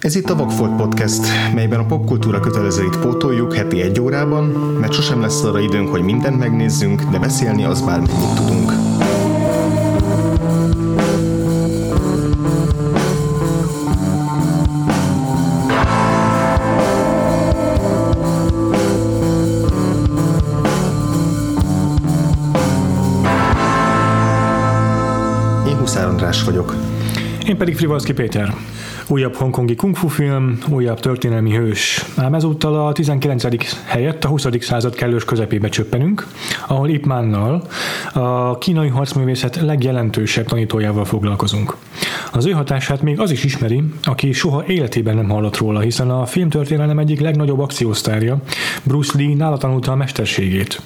Ez itt a Vagfolt Podcast, melyben a popkultúra kötelezőit pótoljuk heti egy órában, mert sosem lesz arra időnk, hogy mindent megnézzünk, de beszélni az bármennyit tudunk. Én Huszár András vagyok. Én pedig Frivalszki Péter. Újabb hongkongi kungfu film, újabb történelmi hős. Ám ezúttal a 19. helyett a 20. század kellős közepébe csöppenünk, ahol Ip Mannal, a kínai harcművészet legjelentősebb tanítójával foglalkozunk. Az ő hatását még az is ismeri, aki soha életében nem hallott róla, hiszen a filmtörténelem egyik legnagyobb akciósztárja, Bruce Lee nála tanulta a mesterségét.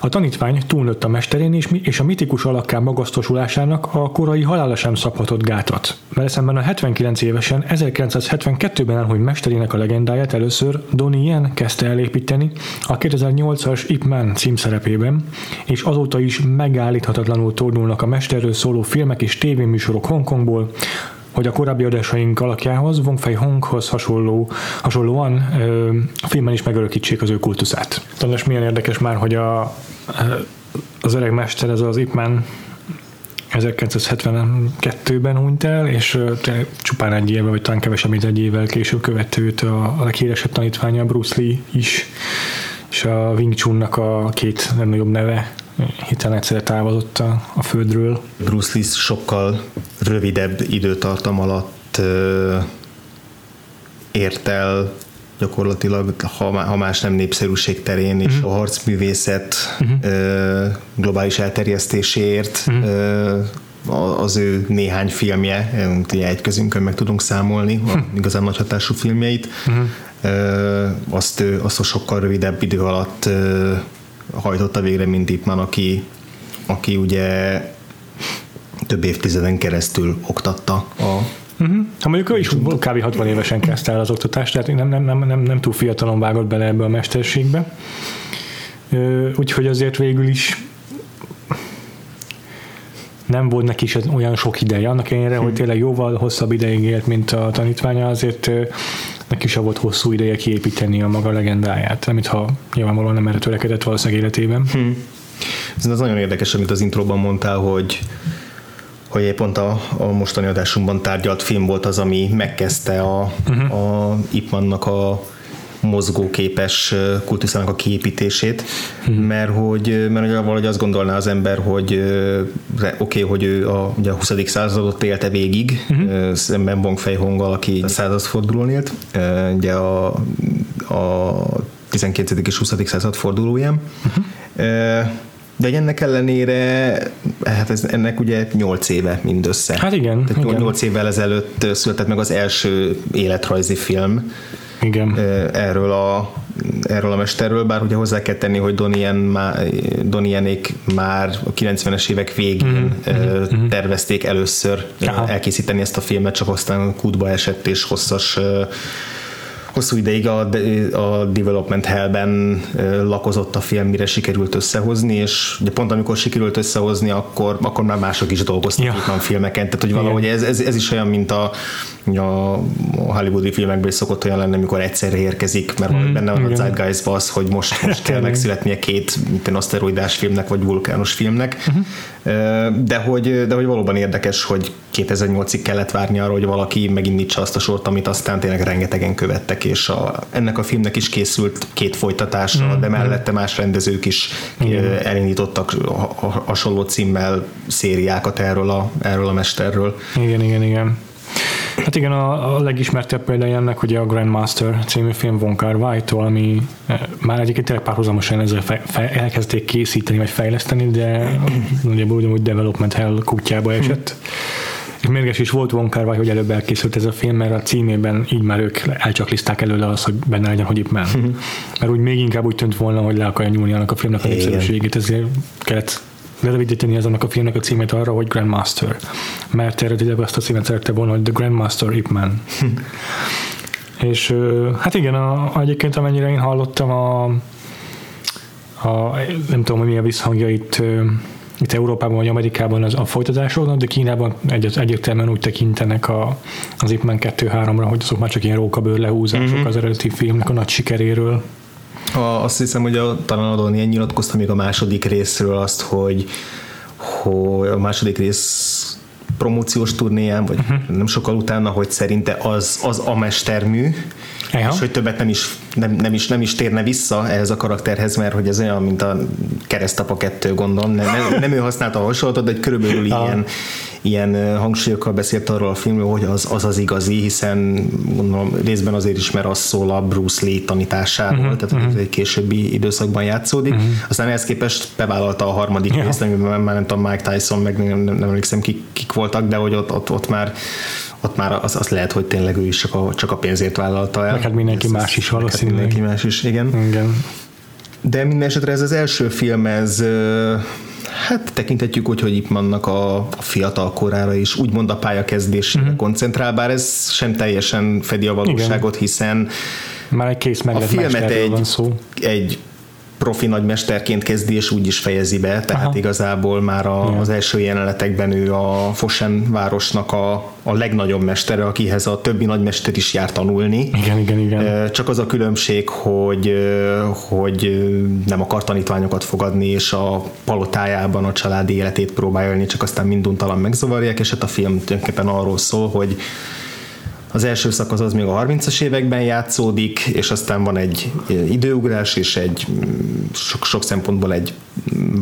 A tanítvány túlnőtt a mesterén is, és a mitikus alakká magasztosulásának a korai halála sem szabhatott gátat. Vele szemben a 79 évesen 1972-ben elhunyt mesterének a legendáját először Donnie Yen kezdte elépíteni a 2008-as Ip Man címszerepében, és azóta is megállíthatatlanul tornulnak a mesterről szóló filmek és tévéműsorok Hongkongból, hogy a korábbi adásaink alakjához, Wong Fei Honghoz hasonló, hasonlóan ö, a filmben is megörökítsék az ő kultuszát. Tanulás milyen érdekes már, hogy a, az öreg mester, ez az Ip Man 1972-ben hunyt el, és csupán egy évvel, vagy talán kevesebb, mint egy évvel később követte őt a, a leghíresebb tanítványa, Bruce Lee is, és a Wing Chun-nak a két legnagyobb neve hirtelen egyszerre távozott a, a földről. Bruce Lee sokkal rövidebb időtartam alatt ö, ért el gyakorlatilag, ha, ha más nem népszerűség terén, és uh-huh. a harcművészet uh-huh. ö, globális elterjesztéséért uh-huh. ö, az ő néhány filmje, egy közünkön meg tudunk számolni, a igazán nagy hatású filmjeit, uh-huh. azt, azt a sokkal rövidebb idő alatt hajtotta végre, mint Ipman, aki, aki ugye több évtizeden keresztül oktatta a Uh-huh. Ha mondjuk ő is kb. 60 évesen kezdte el az oktatást, tehát nem, nem, nem, nem, nem túl fiatalon vágott bele ebbe a mesterségbe. Úgyhogy azért végül is nem volt neki is olyan sok ideje, annak ellenére, hogy hm. tényleg jóval hosszabb ideig élt, mint a tanítványa, azért neki sem volt hosszú ideje kiépíteni a maga legendáját, amit ha nyilvánvalóan nem erre törekedett valószínűleg életében. Hmm. Ez az nagyon érdekes, amit az intróban mondtál, hogy hogy pont a, a mostani adásunkban tárgyalt film volt az, ami megkezdte a, uh-huh. a Ipmannak a mozgóképes kultuszának a kiépítését, hmm. mert hogy mert valahogy azt gondolná az ember, hogy oké, okay, hogy ő a, ugye a 20. századot élte végig, hmm. szemben Bong Fei Honggal, aki a századfordulón élt, ugye a, a 19. és 20. század fordulóján. Uh-huh. De ennek ellenére, hát ez, ennek ugye 8 éve mindössze. Hát igen. Tehát igen. 8 évvel ezelőtt született meg az első életrajzi film, igen. erről a, erről a mesterről, bár ugye hozzá kell tenni, hogy Donien má, Donienék már a 90-es évek végén mm-hmm. tervezték először Aha. elkészíteni ezt a filmet, csak aztán kútba esett és hosszas hosszú ideig a, a Development Hellben lakozott a film, mire sikerült összehozni, és ugye pont amikor sikerült összehozni, akkor, akkor már mások is dolgoztak ja. itt a filmeken, tehát hogy valahogy ez, ez, ez is olyan, mint a, a hollywoodi filmekben is szokott olyan lenni, amikor egyszerre érkezik, mert mm, benne van igen. a zeitgeist az, hogy most, most kell megszületnie két mint aszteroidás filmnek, vagy vulkános filmnek, uh-huh. de, hogy, de hogy valóban érdekes, hogy 2008-ig kellett várni arra, hogy valaki megint nyitsa azt a sort, amit aztán tényleg rengetegen követtek, és a, ennek a filmnek is készült két folytatása, mm-hmm. de mellette más rendezők is Igen. elindítottak hasonló címmel szériákat erről a, erről a mesterről. Igen, igen, igen. Hát igen, a, a legismertebb példája ennek ugye a Grandmaster című film Von Kar Wai-tól, ami már egyébként tényleg párhuzamosan ezzel fe, fe, elkezdték készíteni vagy fejleszteni, de ugye ugyanúgy Development Hell kutyába esett. Hmm mérges is volt Von Kar hogy előbb elkészült ez a film, mert a címében így már ők elcsakliszták előle az, hogy benne legyen, hogy itt már. mert úgy még inkább úgy tűnt volna, hogy le akarja nyúlni annak a filmnek a népszerűségét, ezért kellett lerövidíteni azonnak a filmnek a címét arra, hogy Grandmaster. Mert eredetileg azt a címet szerette volna, hogy The Grandmaster Ip Man. És hát igen, a, egyébként amennyire én hallottam a, a nem tudom, hogy milyen visszhangjait itt Európában vagy Amerikában az a folytatásoknak, de Kínában egy, egyértelműen úgy tekintenek a, az Ip Man 2-3-ra, hogy azok már csak ilyen rókabőr lehúzások mm-hmm. az eredeti filmnek a nagy sikeréről. A, azt hiszem, hogy a, talán adon ilyen nyilatkozta még a második részről azt, hogy, hogy a második rész promóciós turnéján, vagy uh-huh. nem sokkal utána, hogy szerinte az, az a mestermű, Eha. és hogy többet nem is, nem, nem, is, nem is térne vissza ehhez a karakterhez, mert hogy ez olyan, mint a keresztapa kettő gondolom, nem, nem, nem ő használta a hasonlatot, de körülbelül ilyen, ilyen hangsúlyokkal beszélt arról a filmről, hogy az az, az igazi, hiszen gondolom, részben azért is, mert az szól a Bruce Lee tanításáról, uh-huh, tehát uh-huh. egy későbbi időszakban játszódik. Uh-huh. Aztán ehhez képest bevállalta a harmadik yeah. részt, amiben már nem tudom, Mike Tyson, meg nem, nem, nem emlékszem kik, kik voltak, de hogy ott, ott, ott már ott már az, az lehet, hogy tényleg ő is csak a, csak a pénzért vállalta el. Meg hát mindenki ez, más is valószínűleg. Mindenki más is, igen. igen. De minden esetre ez az első film, ez hát tekinthetjük úgy, hogy itt vannak a, a fiatal korára is, úgymond a pályakezdésére uh-huh. koncentrál, bár ez sem teljesen fedi a valóságot, Igen. hiszen már egy kész a filmet egy, szó. egy profi nagymesterként kezdi, és úgy is fejezi be, tehát Aha. igazából már a, az első jelenetekben ő a Fosen városnak a, a legnagyobb mestere, akihez a többi nagymester is jár tanulni. Igen, igen, igen. Csak az a különbség, hogy, hogy nem akar tanítványokat fogadni, és a palotájában a családi életét próbálja élni, csak aztán minduntalan megzavarják, és hát a film tulajdonképpen arról szól, hogy az első szakasz az még a 30-as években játszódik, és aztán van egy időugrás és egy sok, sok szempontból egy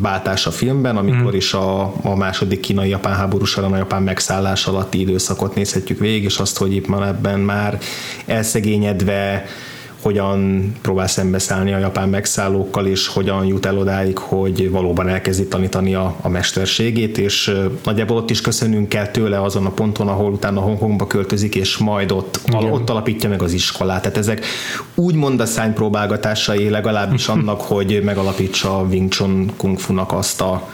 váltás a filmben, amikor mm. is a, a második kínai-japán háború során a japán megszállás alatti időszakot nézhetjük végig, és azt, hogy itt van ebben már elszegényedve, hogyan próbál szembeszállni a japán megszállókkal, és hogyan jut el odáig, hogy valóban elkezdi tanítani a, a mesterségét, és nagyjából ott is köszönünk kell tőle azon a ponton, ahol utána Hongkongba költözik, és majd ott, al, ott alapítja meg az iskolát. Tehát ezek úgymond a szánypróbálgatásai legalábbis annak, hogy megalapítsa a Wing Chun Kung Fu-nak azt, a,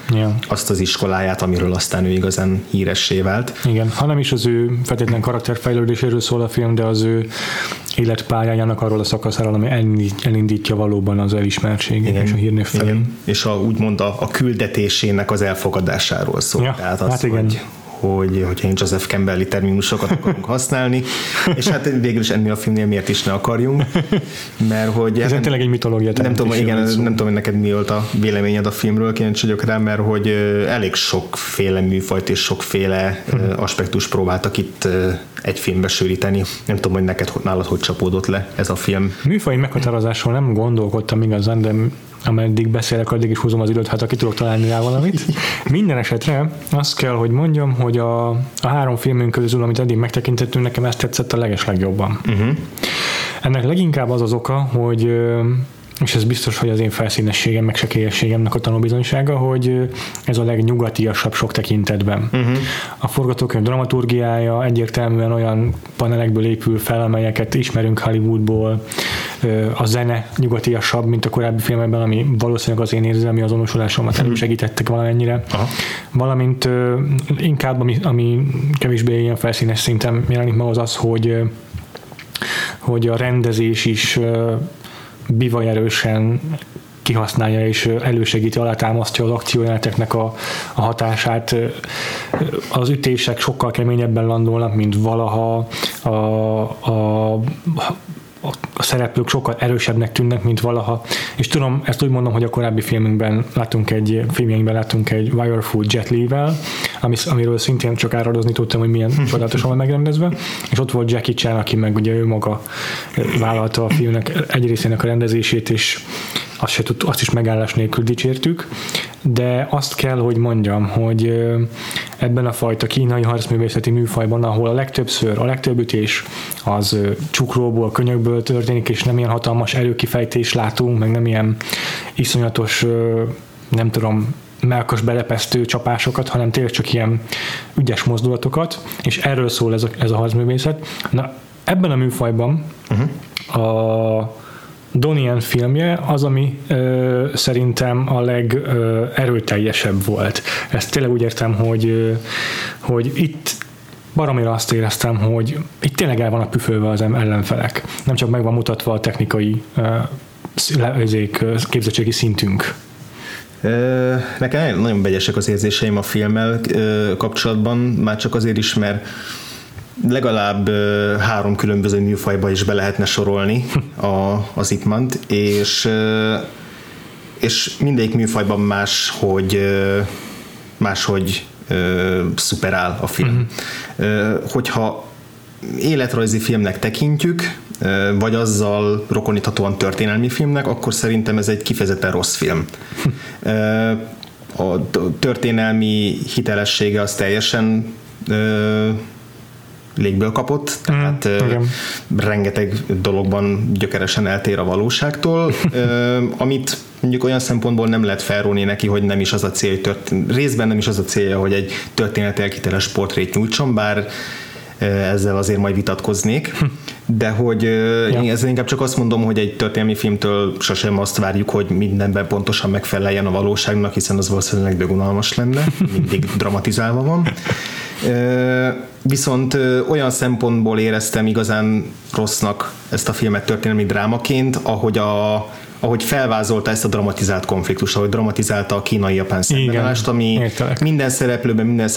azt az iskoláját, amiről aztán ő igazán híressé vált. Igen, hanem is az ő feltétlen karakterfejlődéséről szól a film, de az ő életpályájának arról a szakaszáról, ami elindítja valóban az elismertséget igen, és a hírnév felé. Igen. És a, úgymond a, a küldetésének az elfogadásáról szól. Ja, Tehát az, hát igen. Hogy, hogy, hogyha én Joseph Campbelli terminusokat akarunk használni, és hát végül is ennél a filmnél miért is ne akarjunk, mert hogy... Ez tényleg egy mitológia. Nem tudom, igen, nem tudom, hogy neked mi volt a véleményed a filmről, kíváncsi vagyok rá, mert hogy elég sokféle műfajt és sokféle hmm. aspektus próbáltak itt egy filmbe sűríteni. Nem tudom, hogy neked nálad hogy csapódott le ez a film. Műfaj meghatározásról nem gondolkodtam igazán, de ameddig beszélek, addig is húzom az időt, hát aki tudok találni rá valamit. Minden esetre azt kell, hogy mondjam, hogy a, a három filmünk közül, amit eddig megtekintettünk, nekem ezt tetszett a legeslegjobban. Uh-huh. Ennek leginkább az az oka, hogy és ez biztos, hogy az én felszínességem, meg sekélyességemnek a tanúbizonysága, hogy ez a legnyugatiasabb sok tekintetben. Uh-huh. A forgatókönyv dramaturgiája egyértelműen olyan panelekből épül fel, amelyeket ismerünk Hollywoodból, a zene nyugatiasabb, mint a korábbi filmekben, ami valószínűleg az én érzelmi azonosulásomat elősegítettek valamennyire. Aha. Valamint inkább, ami, ami kevésbé ilyen felszínes szinten jelenik meg az az, hogy hogy a rendezés is bivaj erősen kihasználja és elősegíti, alátámasztja az akciójeleneteknek a, a hatását. Az ütések sokkal keményebben landolnak, mint valaha. A, a, a szereplők sokkal erősebbnek tűnnek, mint valaha. És tudom, ezt úgy mondom, hogy a korábbi filmünkben látunk egy, filmjeinkben látunk egy Wirefoot Jet Li-vel, amiről szintén csak áradozni tudtam, hogy milyen csodálatosan van megrendezve, és ott volt Jackie Chan, aki meg ugye ő maga vállalta a filmnek egy részének a rendezését, és azt, se tud, azt is megállás nélkül dicsértük, de azt kell, hogy mondjam, hogy ebben a fajta kínai harcművészeti műfajban, ahol a legtöbbször, a legtöbb ütés az csukróból, könyökből történik, és nem ilyen hatalmas erőkifejtés látunk, meg nem ilyen iszonyatos, nem tudom, melkas belepesztő csapásokat, hanem tényleg csak ilyen ügyes mozdulatokat, és erről szól ez a, ez a harcművészet. Na, ebben a műfajban uh-huh. a Donian filmje az, ami ö, szerintem a legerőteljesebb volt. Ezt tényleg úgy értem, hogy, ö, hogy itt baromira azt éreztem, hogy itt tényleg el van a püfölve az ellenfelek. Nem csak meg van mutatva a technikai ö, képzettségi szintünk. Nekem nagyon vegyesek az érzéseim a filmmel kapcsolatban, már csak azért is, mert legalább három különböző műfajba is be lehetne sorolni a, az Ipmant, és és mindegyik műfajban más, hogy máshogy szuperál a film. Uh-huh. Hogyha életrajzi filmnek tekintjük, vagy azzal rokoníthatóan történelmi filmnek, akkor szerintem ez egy kifejezetten rossz film. A történelmi hitelessége az teljesen légből kapott, tehát mm, rengeteg dologban gyökeresen eltér a valóságtól, amit mondjuk olyan szempontból nem lehet felróni neki, hogy nem is az a cél, hogy tört, részben nem is az a célja, hogy egy történet elkiteles portrét nyújtson, bár ezzel azért majd vitatkoznék, hm. de hogy ja. én ezzel inkább csak azt mondom, hogy egy történelmi filmtől sosem azt várjuk, hogy mindenben pontosan megfeleljen a valóságnak, hiszen az valószínűleg dögunalmas lenne, mindig dramatizálva van. Viszont olyan szempontból éreztem igazán rossznak ezt a filmet történelmi drámaként, ahogy a ahogy felvázolta ezt a dramatizált konfliktust, ahogy dramatizálta a kínai-japán szembenállást, ami Értelek. minden szereplőben, minden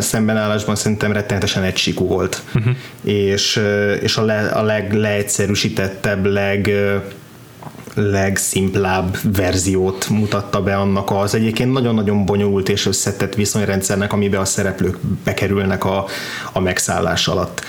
szembenállásban szerintem rettenetesen egysíkú volt. Uh-huh. És, és a, le, a leg leegyszerűsítettebb, leg legszimplább verziót mutatta be annak az egyébként nagyon-nagyon bonyolult és összetett viszonyrendszernek, amiben a szereplők bekerülnek a, a megszállás alatt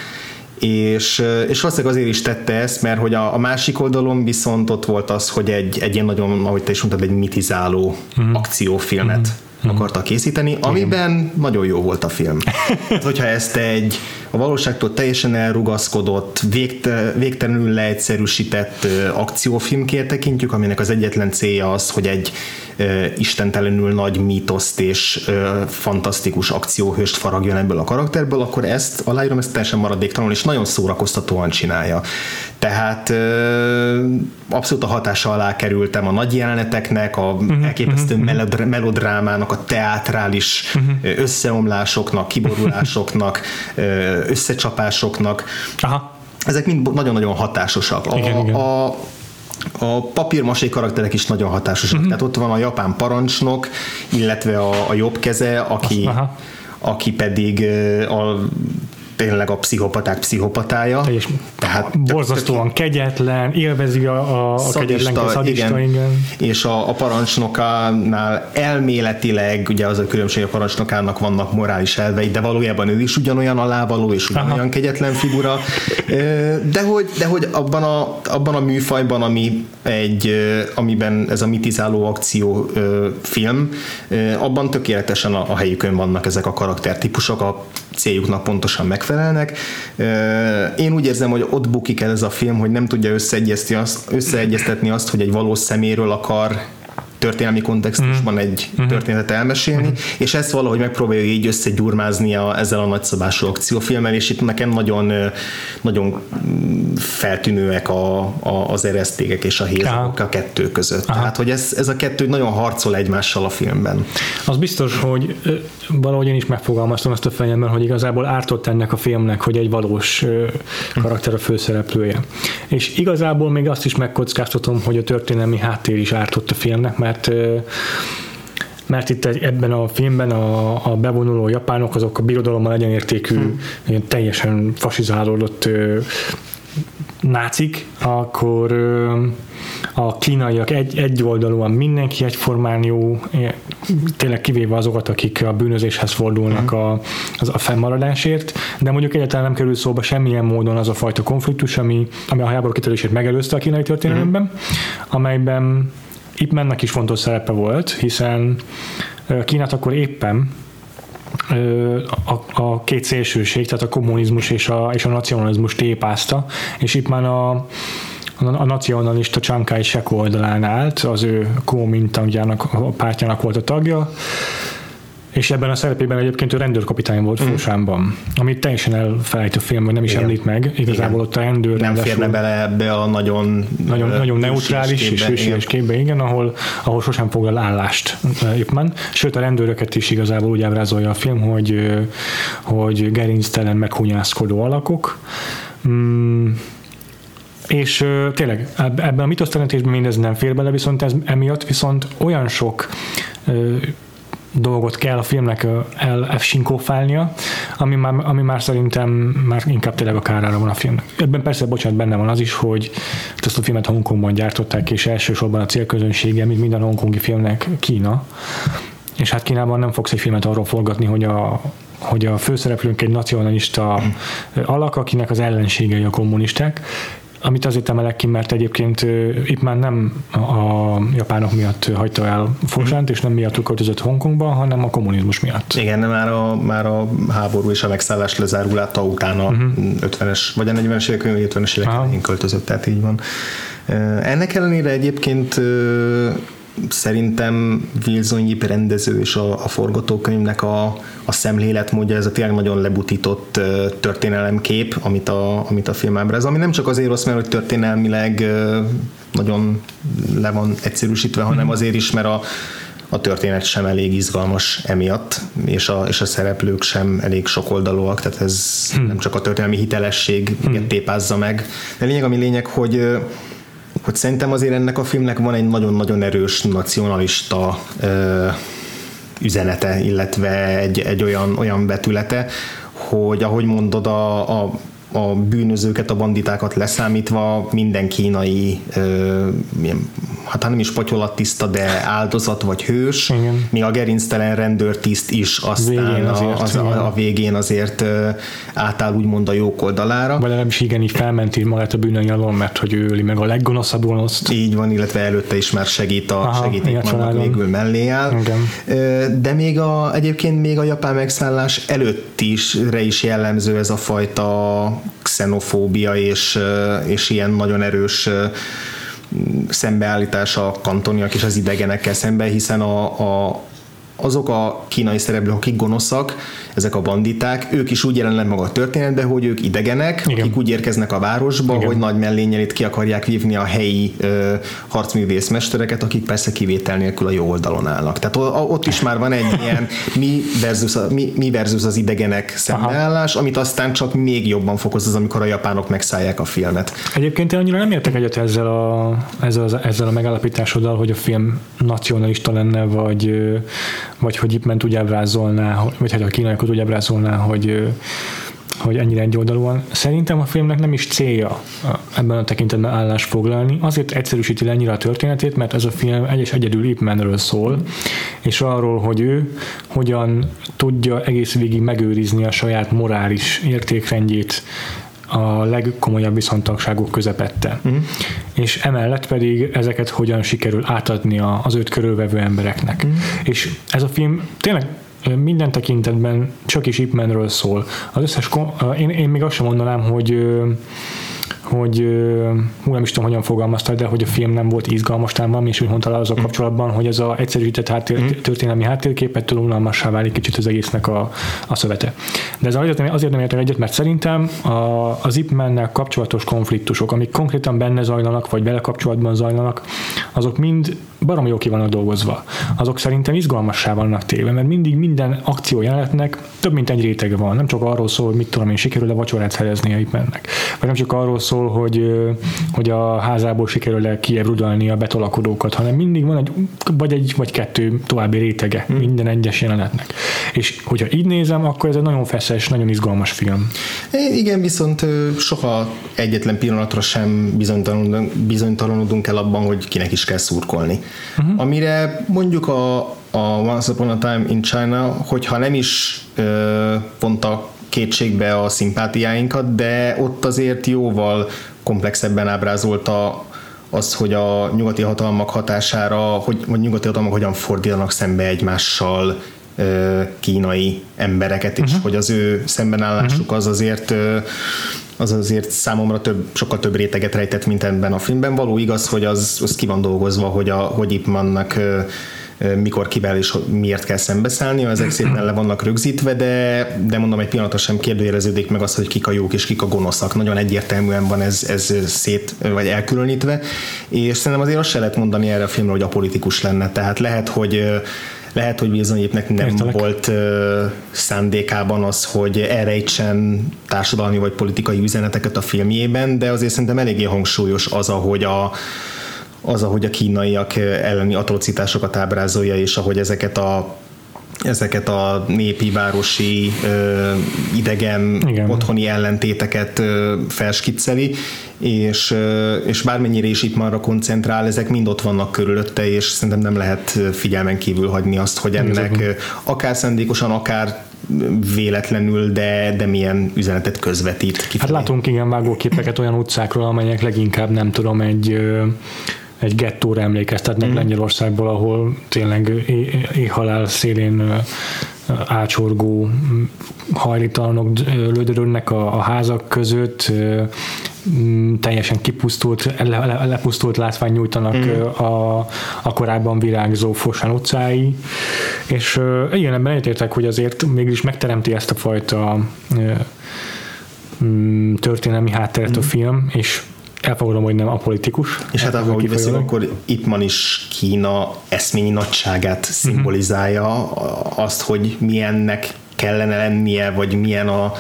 és, és valószínűleg azért is tette ezt, mert hogy a, a másik oldalon viszont ott volt az, hogy egy, egy ilyen nagyon, ahogy te is mondtad, egy mitizáló mm. akciófilmet mm. akarta készíteni, amiben Igen. nagyon jó volt a film. hát, hogyha ezt egy a valóságtól teljesen elrugaszkodott, végte, végtelenül leegyszerűsített akciófilmként tekintjük, aminek az egyetlen célja az, hogy egy istentelenül nagy mítoszt és fantasztikus akcióhőst faragjon ebből a karakterből, akkor ezt aláírom, ezt teljesen maradéktalanul és nagyon szórakoztatóan csinálja. Tehát abszolút a hatása alá kerültem a nagy jeleneteknek, a uh-huh, elképesztő uh-huh. melodrámának, a teátrális uh-huh. összeomlásoknak, kiborulásoknak, összecsapásoknak. Aha. Ezek mind nagyon-nagyon hatásosak. A, igen, igen. a, a papírmasé karakterek is nagyon hatásosak. Uh-huh. Tehát ott van a japán parancsnok, illetve a, a jobb keze, aki, Aha. aki pedig a tényleg a pszichopaták pszichopatája. És tehát borzasztóan tök, kegyetlen, élvezi a, a, kegyetlen szadista, igen. igen. És a, a parancsnokánál elméletileg, ugye az a különbség, a parancsnokának vannak morális elvei, de valójában ő is ugyanolyan alávaló, és ugyanolyan Aha. kegyetlen figura. De hogy, de hogy abban, a, abban a műfajban, ami egy, amiben ez a mitizáló akció film, abban tökéletesen a, a helyükön vannak ezek a karaktertípusok, a céljuknak pontosan megfelelnek. Én úgy érzem, hogy ott bukik el ez a film, hogy nem tudja összeegyeztetni azt, hogy egy valós szeméről akar történelmi kontextusban mm. egy mm. történetet elmesélni, mm. és ezt valahogy megpróbálja így összegyurmázni a, ezzel a nagyszabású akciófilmmel, és itt nekem nagyon, nagyon feltűnőek a, a, az eresztégek és a hézagok a kettő között. Aha. Tehát, hogy ez, ez a kettő nagyon harcol egymással a filmben. Az biztos, hogy valahogy én is megfogalmaztam ezt a fejemben, hogy igazából ártott ennek a filmnek, hogy egy valós karakter a főszereplője. És igazából még azt is megkockáztatom, hogy a történelmi háttér is ártott a filmnek, mert mert mert itt ebben a filmben a, a bevonuló japánok azok a birodalommal egyenértékű, hmm. teljesen fasizálódott nácik, akkor a kínaiak egy, egy oldalúan mindenki egyformán jó, tényleg kivéve azokat, akik a bűnözéshez fordulnak hmm. a, az a fennmaradásért, de mondjuk egyáltalán nem kerül szóba semmilyen módon az a fajta konfliktus, ami, ami a háború kitörését megelőzte a kínai történelemben, hmm. amelyben itt mennek is fontos szerepe volt, hiszen Kínát akkor éppen a, a két szélsőség, tehát a kommunizmus és a, és a nacionalizmus tépázta, és itt már a, a nacionalista Csankai Seko oldalán állt, az ő Kuomintangjának, a pártjának volt a tagja, és ebben a szerepében egyébként ő rendőrkapitány volt mm. Fósánban, amit teljesen elfelejt a film, vagy nem is Igen. említ meg. Igazából Igen. ott a rendőr nem férne bele ebbe a nagyon nagyon, nagyon neutrális és hűséges képbe, igen, ahol, ahol sosem foglal állást éppen. Sőt, a rendőröket is igazából úgy ábrázolja a film, hogy, hogy gerinctelen, meghunyászkodó alakok. Mm, És tényleg ebben a mitoszteremtésben mindez nem fér bele, viszont ez emiatt viszont olyan sok uh, dolgot kell a filmnek elsinkófálnia, ami már, ami már szerintem már inkább tényleg a kárára van a filmnek. Ebben persze, bocsánat, benne van az is, hogy ezt a filmet Hongkongban gyártották, és elsősorban a célközönsége, mint minden hongkongi filmnek Kína. És hát Kínában nem fogsz egy filmet arról forgatni, hogy a hogy a főszereplőnk egy nacionalista alak, akinek az ellenségei a kommunisták, amit azért emelek ki, mert egyébként itt már nem a japánok miatt hagyta el Fosant, és nem miatt költözött Hongkongba, hanem a kommunizmus miatt. Igen, már a, már a háború és a megszállás lezáruláta után a uh-huh. 50-es, vagy a 40-es évek, 50-es évek költözött, tehát így van. Ennek ellenére egyébként szerintem Wilson Yip rendező és a, a forgatókönyvnek a, a szemléletmódja, ez a tényleg nagyon lebutított történelemkép, amit a, amit a film ábráz, ami nem csak azért rossz, mert hogy történelmileg nagyon le van egyszerűsítve, hanem mhm. azért is, mert a, a történet sem elég izgalmas emiatt, és a, és a szereplők sem elég sokoldalúak, tehát ez hmm. nem csak a történelmi hitelesség hmm. tépázza meg. De lényeg, ami lényeg, hogy hogy szerintem azért ennek a filmnek van egy nagyon-nagyon erős nacionalista ö, üzenete, illetve egy, egy olyan, olyan betülete, hogy ahogy mondod, a, a a bűnözőket, a banditákat leszámítva minden kínai ö, milyen, hát nem is tiszta, de áldozat vagy hős, igen. mi a gerinctelen rendőrtiszt is aztán végén azért, a, az, a, a végén azért ö, átáll úgymond a jók oldalára. Vagy nem is igen, így felmenti magát a bűnöny alól, mert hogy ő öli meg a leggonoszabb gonoszt. Így van, illetve előtte is már segít a Aha, segítik végül mellé áll. Igen. De még a, egyébként még a japán megszállás előtt is, re is jellemző ez a fajta xenofóbia és, és ilyen nagyon erős szembeállítás a kantoniak és az idegenekkel szemben, hiszen a, a, azok a kínai szereplők, akik gonoszak, ezek a banditák, ők is úgy jelennek meg a történetben, hogy ők idegenek, Igen. akik úgy érkeznek a városba, Igen. hogy nagy mellénnyel itt ki akarják vívni a helyi ö, harcművészmestereket, akik persze kivétel nélkül a jó oldalon állnak. Tehát ott is már van egy ilyen mi versus, a, mi, mi versus az idegenek szembeállás, Aha. amit aztán csak még jobban fokoz az, amikor a japánok megszállják a filmet. Egyébként én annyira nem értek egyet ezzel a, ezzel, a, ezzel a megállapításoddal, hogy a film nacionalista lenne, vagy, vagy hogy itt ment úgy ábrázolná, vagy hát a kínaiakat úgy ábrázolná, hogy hogy ennyire egyoldalúan. Szerintem a filmnek nem is célja ebben a tekintetben állás foglalni. Azért egyszerűsíti le ennyire a történetét, mert ez a film egy és egyedül Ip Man-ről szól, és arról, hogy ő hogyan tudja egész végig megőrizni a saját morális értékrendjét a legkomolyabb viszontagságok közepette. Uh-huh. És emellett pedig ezeket hogyan sikerül átadni az őt körülvevő embereknek. Uh-huh. És ez a film tényleg minden tekintetben csak is Ipmenről szól. Az összes, én, én még azt sem mondanám, hogy hogy hú, nem is tudom, hogyan fogalmaztál, de hogy a film nem volt izgalmas, talán valami is úgy mondta az a mm. kapcsolatban, hogy ez a egyszerűsített háttér, mm. történelmi háttérképet túl unalmassá válik kicsit az egésznek a, a szövete. De ez azért, azért nem értek egyet, mert szerintem a, az Ip kapcsolatos konfliktusok, amik konkrétan benne zajlanak, vagy vele kapcsolatban zajlanak, azok mind barom jó ki vannak dolgozva. Azok szerintem izgalmassá vannak téve, mert mindig minden akció jelenetnek több mint egy rétege van. Nem csak arról szól, hogy mit tudom én, sikerül-e vacsorát szerezni a mennek. Vagy nem csak arról szól, hogy, hogy a házából sikerül-e kiebrudalni a betolakodókat, hanem mindig van egy, vagy egy, vagy kettő további rétege hmm. minden egyes jelenetnek. És hogyha így nézem, akkor ez egy nagyon feszes, nagyon izgalmas film. Igen, viszont soha egyetlen pillanatra sem bizonytalanodunk el abban, hogy kinek is kell szurkolni. Uh-huh. Amire mondjuk a, a Once Upon a Time in China, hogyha nem is ö, pont a kétségbe a szimpátiáinkat, de ott azért jóval komplexebben ábrázolta az, hogy a nyugati hatalmak hatására, hogy, hogy nyugati hatalmak hogyan fordítanak szembe egymással kínai embereket, és uh-huh. hogy az ő szembenállásuk uh-huh. az azért az azért számomra több, sokkal több réteget rejtett, mint ebben a filmben. Való igaz, hogy az, az ki van dolgozva, hogy, a, hogy itt vannak mikor kivel és miért kell szembeszállni, ezek szépen le vannak rögzítve, de, de mondom, egy pillanatra sem kérdőjeleződik meg az, hogy kik a jók és kik a gonoszak. Nagyon egyértelműen van ez, ez szét, vagy elkülönítve, és szerintem azért azt se lehet mondani erre a filmre, hogy a politikus lenne. Tehát lehet, hogy lehet, hogy bizonyépnek nem Értelek. volt uh, szándékában az, hogy elrejtsen társadalmi vagy politikai üzeneteket a filmjében, de azért szerintem eléggé hangsúlyos az, ahogy a az, ahogy a kínaiak elleni atrocitásokat ábrázolja, és ahogy ezeket a ezeket a népi, városi, idegen, Igen. otthoni ellentéteket felskicceli, és, és bármennyire is itt marra koncentrál, ezek mind ott vannak körülötte, és szerintem nem lehet figyelmen kívül hagyni azt, hogy ennek akár szándékosan, akár véletlenül, de, de milyen üzenetet közvetít. Kifelé. Hát látunk igen vágóképeket olyan utcákról, amelyek leginkább nem tudom, egy egy gettóra emlékeztetnek mm. Lengyelországból, ahol tényleg éhhalál szélén ácsorgó hajlítalanok lödörönnek a, a házak között, teljesen kipusztult, le, le, lepusztult látvány nyújtanak mm. a, a korábban virágzó Fosán utcái, és igen, ebben egyetértek, hogy azért mégis megteremti ezt a fajta történelmi hátteret a mm. film, és elfogadom, hogy nem apolitikus. És hát ahogy beszél, akkor Ipman is Kína eszményi nagyságát szimbolizálja, azt, hogy milyennek kellene lennie, vagy milyen a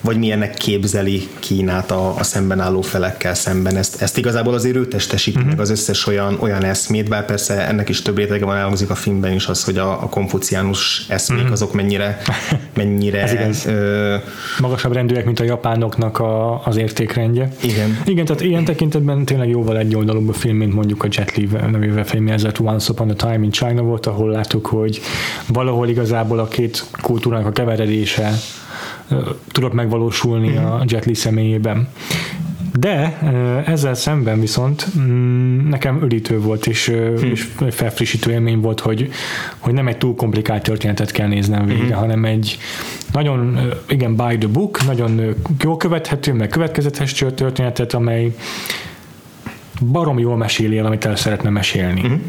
vagy milyennek képzeli Kínát a, a szemben álló felekkel szemben. Ezt, ezt igazából azért ő testesíti uh-huh. meg az összes olyan, olyan eszmét, bár persze ennek is több rétege van, elhangzik a filmben is az, hogy a, a konfuciánus eszmék uh-huh. azok mennyire, mennyire. Ö, magasabb rendűek, mint a japánoknak a, az értékrendje. Igen. Igen, tehát ilyen tekintetben tényleg jóval egy oldalúbb a film, mint mondjuk a Jet Li nevével filmjelzett Once Upon a Time in China volt, ahol láttuk, hogy valahol igazából a két kultúrának a keveredése tudott megvalósulni uh-huh. a Jet Li személyében. De ezzel szemben viszont mm, nekem ölítő volt, és, hmm. és felfrissítő élmény volt, hogy, hogy nem egy túl komplikált történetet kell néznem végre, hmm. hanem egy nagyon, igen, by the book, nagyon jól követhető, meg következetes történetet, amely barom jól meséli el, amit el szeretne mesélni. Hmm.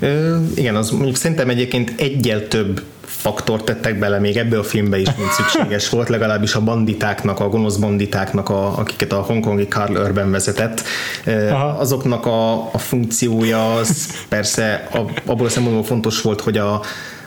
Ö, igen, az mondjuk szerintem egyébként egyel több faktort tettek bele még ebbe a filmbe is, mint szükséges volt, legalábbis a banditáknak, a gonosz banditáknak, a, akiket a hongkongi Carl Urban vezetett, Aha. azoknak a, a funkciója az persze abból a szempontból fontos volt, hogy a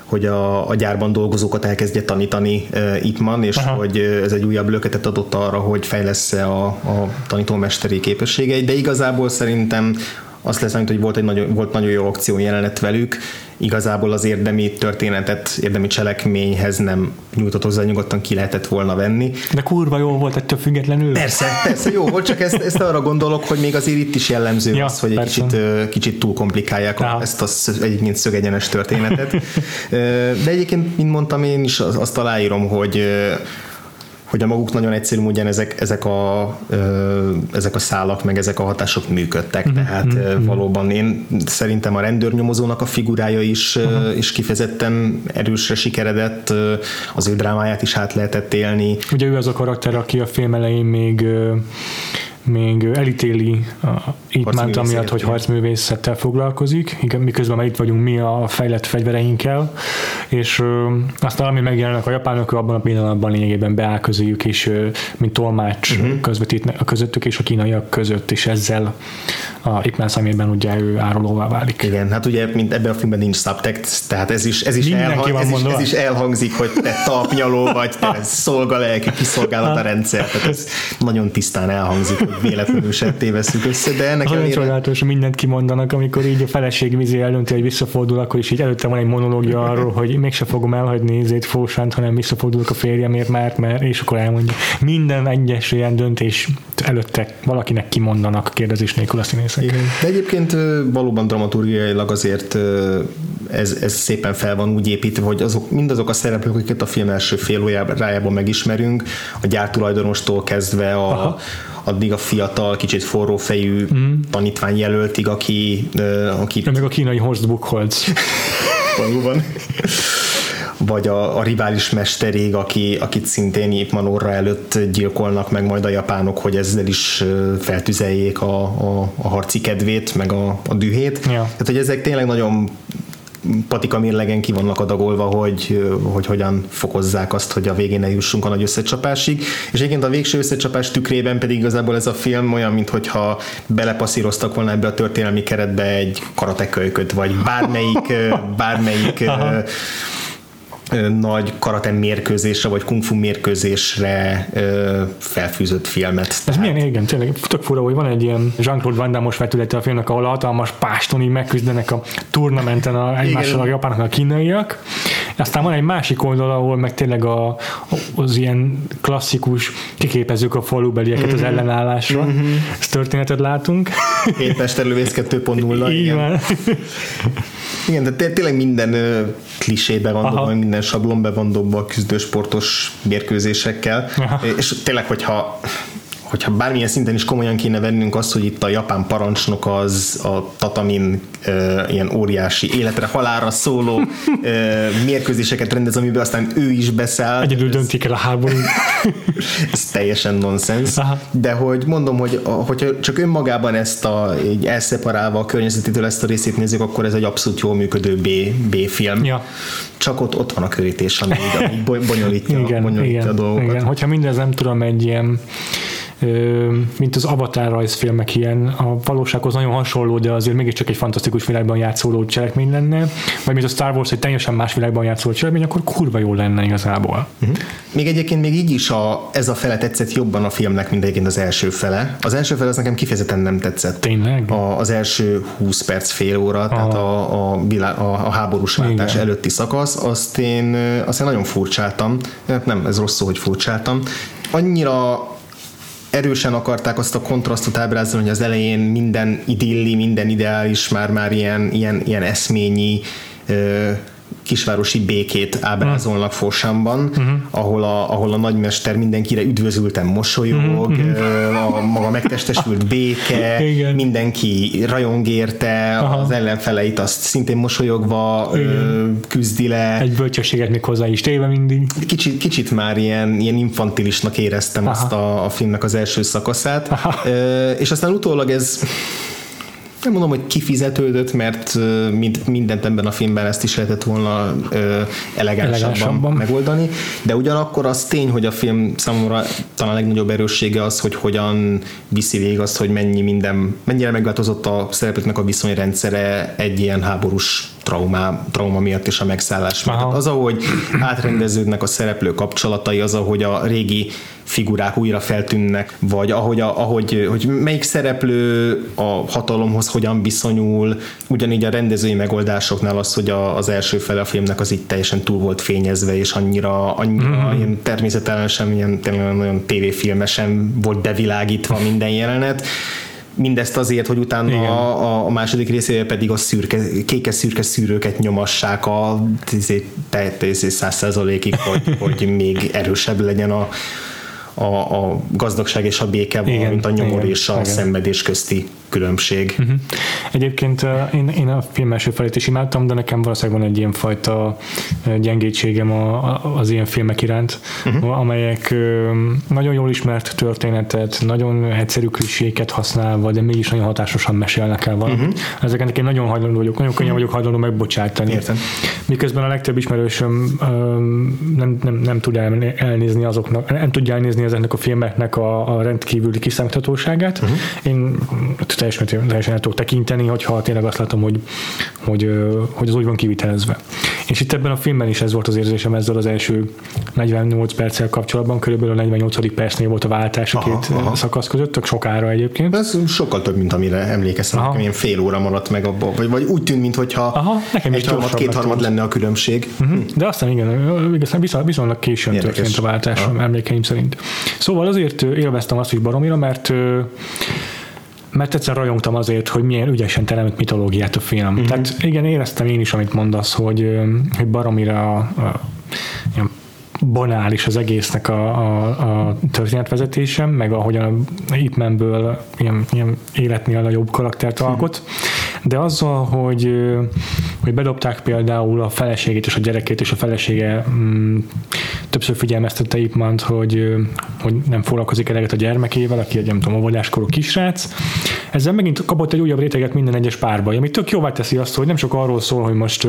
hogy a, a gyárban dolgozókat elkezdje tanítani uh, Ipman, és Aha. hogy ez egy újabb löketet adott arra, hogy fejlesz-e a, a tanítómesteri képességeit, de igazából szerintem azt lesz, hogy volt egy nagyon, volt nagyon jó akció jelenet velük, igazából az érdemi történetet, érdemi cselekményhez nem nyújtott hozzá, nyugodtan ki lehetett volna venni. De kurva jó volt ettől függetlenül. Persze, persze jó volt, csak ezt, ezt arra gondolok, hogy még azért itt is jellemző ja, az, hogy persze. egy kicsit, kicsit túl komplikálják ja. ezt a egyébként szögegyenes történetet. De egyébként, mint mondtam, én is azt aláírom, hogy hogy a maguk nagyon egyszerű módján ezek, ezek, a, ezek a szálak, meg ezek a hatások működtek, mm-hmm. tehát mm-hmm. valóban én szerintem a rendőrnyomozónak a figurája is, uh-huh. is kifejezetten erősre sikeredett, az ő drámáját is át lehetett élni. Ugye ő az a karakter, aki a film elején még még elítéli Ipmánt amiatt, hogy harcművészettel foglalkozik, miközben már itt vagyunk mi a fejlett fegyvereinkkel, és ö, aztán ami megjelennek a japánok, abban a pillanatban lényegében beáll közéjük, és ö, mint tolmács uh-huh. közvetít a közöttük és a kínaiak között, és ezzel a Ipmán szemében ugye ő árulóvá válik. Igen, hát ugye mint ebben a filmben nincs subtext, tehát ez is, ez is, elhang, ez is, ez is elhangzik, hogy te tapnyaló vagy, te szolgalelki kiszolgálat a rendszer, tehát ez nagyon tisztán elhangzik, hogy véletlenül se tévesztük össze, de ennek ellenére... csodálatos, mindent kimondanak, amikor így a feleség vizé eldönti, hogy visszafordul, akkor is így előtte van egy monológia arról, hogy mégse fogom elhagyni nézét Fósánt, hanem visszafordulok a férjemért már, mert és akkor elmondja. Minden egyes ilyen döntés előtte valakinek kimondanak kérdezés nélkül a színészek. Igen. De egyébként valóban dramaturgiailag azért ez, ez szépen fel van úgy építve, hogy azok, mindazok a szereplők, akiket a film első fél órájában megismerünk, a gyártulajdonostól kezdve a, Aha addig a fiatal, kicsit forró fejű mm. tanítvány jelöltig, aki... aki meg a kínai Horst Buchholz. Valóban. vagy a, a rivális mesterig, aki, akit szintén Ipman orra előtt gyilkolnak meg majd a japánok, hogy ezzel is feltüzeljék a, a, a harci kedvét, meg a, a dühét. Ja. Tehát, hogy ezek tényleg nagyon patika mérlegen ki vannak adagolva, hogy, hogy hogyan fokozzák azt, hogy a végén ne jussunk a nagy összecsapásig. És egyébként a végső összecsapás tükrében pedig igazából ez a film olyan, mintha belepaszíroztak volna ebbe a történelmi keretbe egy karatekölyköt, vagy bármelyik, bármelyik nagy karate mérkőzésre, vagy kung fu mérkőzésre ö, felfűzött filmet. Ez Tehát... milyen, igen, tényleg tök fura, hogy van egy ilyen Jean-Claude Van Damme-os vetülete a filmnek, ahol hatalmas páston így megküzdenek a turnamenten a, egymással a japánok, a kínaiak. Aztán van egy másik oldal, ahol meg tényleg a, az ilyen klasszikus kiképezők a falubelieket mm-hmm. az mhm. ellenállásra. Mm-hmm. Ezt történetet látunk. Képmesterlövész 2.0. Igen. Igen, de tényleg minden klisébe van dobva, minden sablonbe van dobva a küzdősportos mérkőzésekkel, Aha. és tényleg, hogyha hogyha bármilyen szinten is komolyan kéne vennünk azt, hogy itt a japán parancsnok az a tatamin e, ilyen óriási életre, halára szóló e, mérkőzéseket rendez, amiben aztán ő is beszáll. Egyedül döntik el a háborút. ez teljesen nonsens. De hogy mondom, hogy hogyha csak önmagában ezt a, így elszeparálva a környezetétől ezt a részét nézzük, akkor ez egy abszolút jól működő B, B-film. Ja. Csak ott, ott van a körítés, ami, ami bonyolítja, igen, bonyolítja igen, a dolgokat. Igen. Hogyha mindez nem tudom, egy ilyen mint az Avatar rajzfilmek ilyen, a valósághoz nagyon hasonló, de azért mégiscsak egy fantasztikus világban játszóló cselekmény lenne, vagy mint a Star Wars egy teljesen más világban játszóló cselekmény, akkor kurva jó lenne igazából. Uh-huh. Még egyébként még így is a, ez a fele tetszett jobban a filmnek, mint egyébként az első fele. Az első fele az nekem kifejezetten nem tetszett. Tényleg? A, az első 20 perc, fél óra, a, tehát a, a, a, a háborús váltás előtti szakasz, azt én, azt én nagyon furcsáltam. Nem, ez rossz szó, hogy furcsáltam. Annyira erősen akarták azt a kontrasztot ábrázolni, hogy az elején minden idilli, minden ideális, már-már ilyen, ilyen, ilyen eszményi kisvárosi békét ábrázolnak Forsamban, uh-huh. ahol, a, ahol a nagymester mindenkire üdvözültem mosolyog, uh-huh. a maga megtestesült béke, Igen. mindenki rajong érte, Aha. az ellenfeleit azt szintén mosolyogva Igen. küzdi le. Egy bölcsességet még hozzá is téve mindig. Kicsit, kicsit már ilyen, ilyen infantilisnak éreztem Aha. azt a, a filmnek az első szakaszát, Aha. és aztán utólag ez nem mondom, hogy kifizetődött, mert mind, mindent ebben a filmben ezt is lehetett volna elegánsabban megoldani, de ugyanakkor az tény, hogy a film számomra talán a legnagyobb erőssége az, hogy hogyan viszi végig azt, hogy mennyi minden, mennyire megváltozott a szereplőknek a viszonyrendszere egy ilyen háborús trauma, trauma miatt és a megszállás miatt. Az, ahogy átrendeződnek a szereplő kapcsolatai, az, ahogy a régi figurák újra feltűnnek, vagy ahogy, a, ahogy hogy melyik szereplő a hatalomhoz hogyan viszonyul, ugyanígy a rendezői megoldásoknál az, hogy a, az első fele a filmnek az itt teljesen túl volt fényezve, és annyira, annyira mm-hmm. ilyen természetelenesen, ilyen tényleg nagyon tévéfilmesen volt bevilágítva minden jelenet, mindezt azért, hogy utána a, a második részében pedig a szürke, kékes-szürke szűrőket nyomassák a száz százalékig, hogy, hogy még erősebb legyen a, a, a gazdagság és a béke, valamint a nyomor igen, és a igen. szenvedés közti különbség. Uh-huh. Egyébként én, én a film első felét is imádtam, de nekem valószínűleg van egy ilyen fajta gyengétségem a, a, az ilyen filmek iránt, uh-huh. amelyek nagyon jól ismert történetet, nagyon egyszerű kliséket használva, de mégis nagyon hatásosan mesélnek el valamit. Uh-huh. Ezeket én nagyon hajlandó vagyok, nagyon könnyen vagyok hajlandó megbocsátani. Értem. Miközben a legtöbb ismerősöm nem, nem, nem tud elnézni azoknak, nem tudja elnézni ezeknek a filmeknek a, a rendkívüli kiszámíthatóságát. Uh-huh. Én teljesen, teljesen el tudok tekinteni, hogyha tényleg azt látom, hogy, hogy, hogy az úgy van kivitelezve. És itt ebben a filmben is ez volt az érzésem ezzel az első 48 perccel kapcsolatban, körülbelül a 48. percnél volt a váltás a két aha, aha. szakasz között, tök sokára egyébként. Ez sokkal több, mint amire emlékeztem, nekem ilyen fél óra maradt meg abból, vagy, vagy úgy tűnt, mintha aha, nekem egy harmad, két harmad lenne a különbség. Uh-huh. De aztán igen, viszont viszonylag későn Érdekes. történt a váltás, aha. emlékeim szerint. Szóval azért élveztem azt is baromira, mert mert egyszer rajongtam azért, hogy milyen ügyesen teremt mitológiát a film. Mm-hmm. Tehát igen, éreztem én is, amit mondasz, hogy, hogy baromira a, a, banális az egésznek a, a, a történetvezetésem, meg ahogyan a Hitmanből ilyen, ilyen életnél nagyobb karaktert alkot, de azzal, hogy, hogy bedobták például a feleségét és a gyerekét, és a felesége mm, többször figyelmeztette Ipmant, hogy, hogy nem foglalkozik eleget a gyermekével, aki egy nem tudom, óvodáskorú kisrác. Ezzel megint kapott egy újabb réteget minden egyes párba, ami tök jóvá teszi azt, hogy nem csak arról szól, hogy most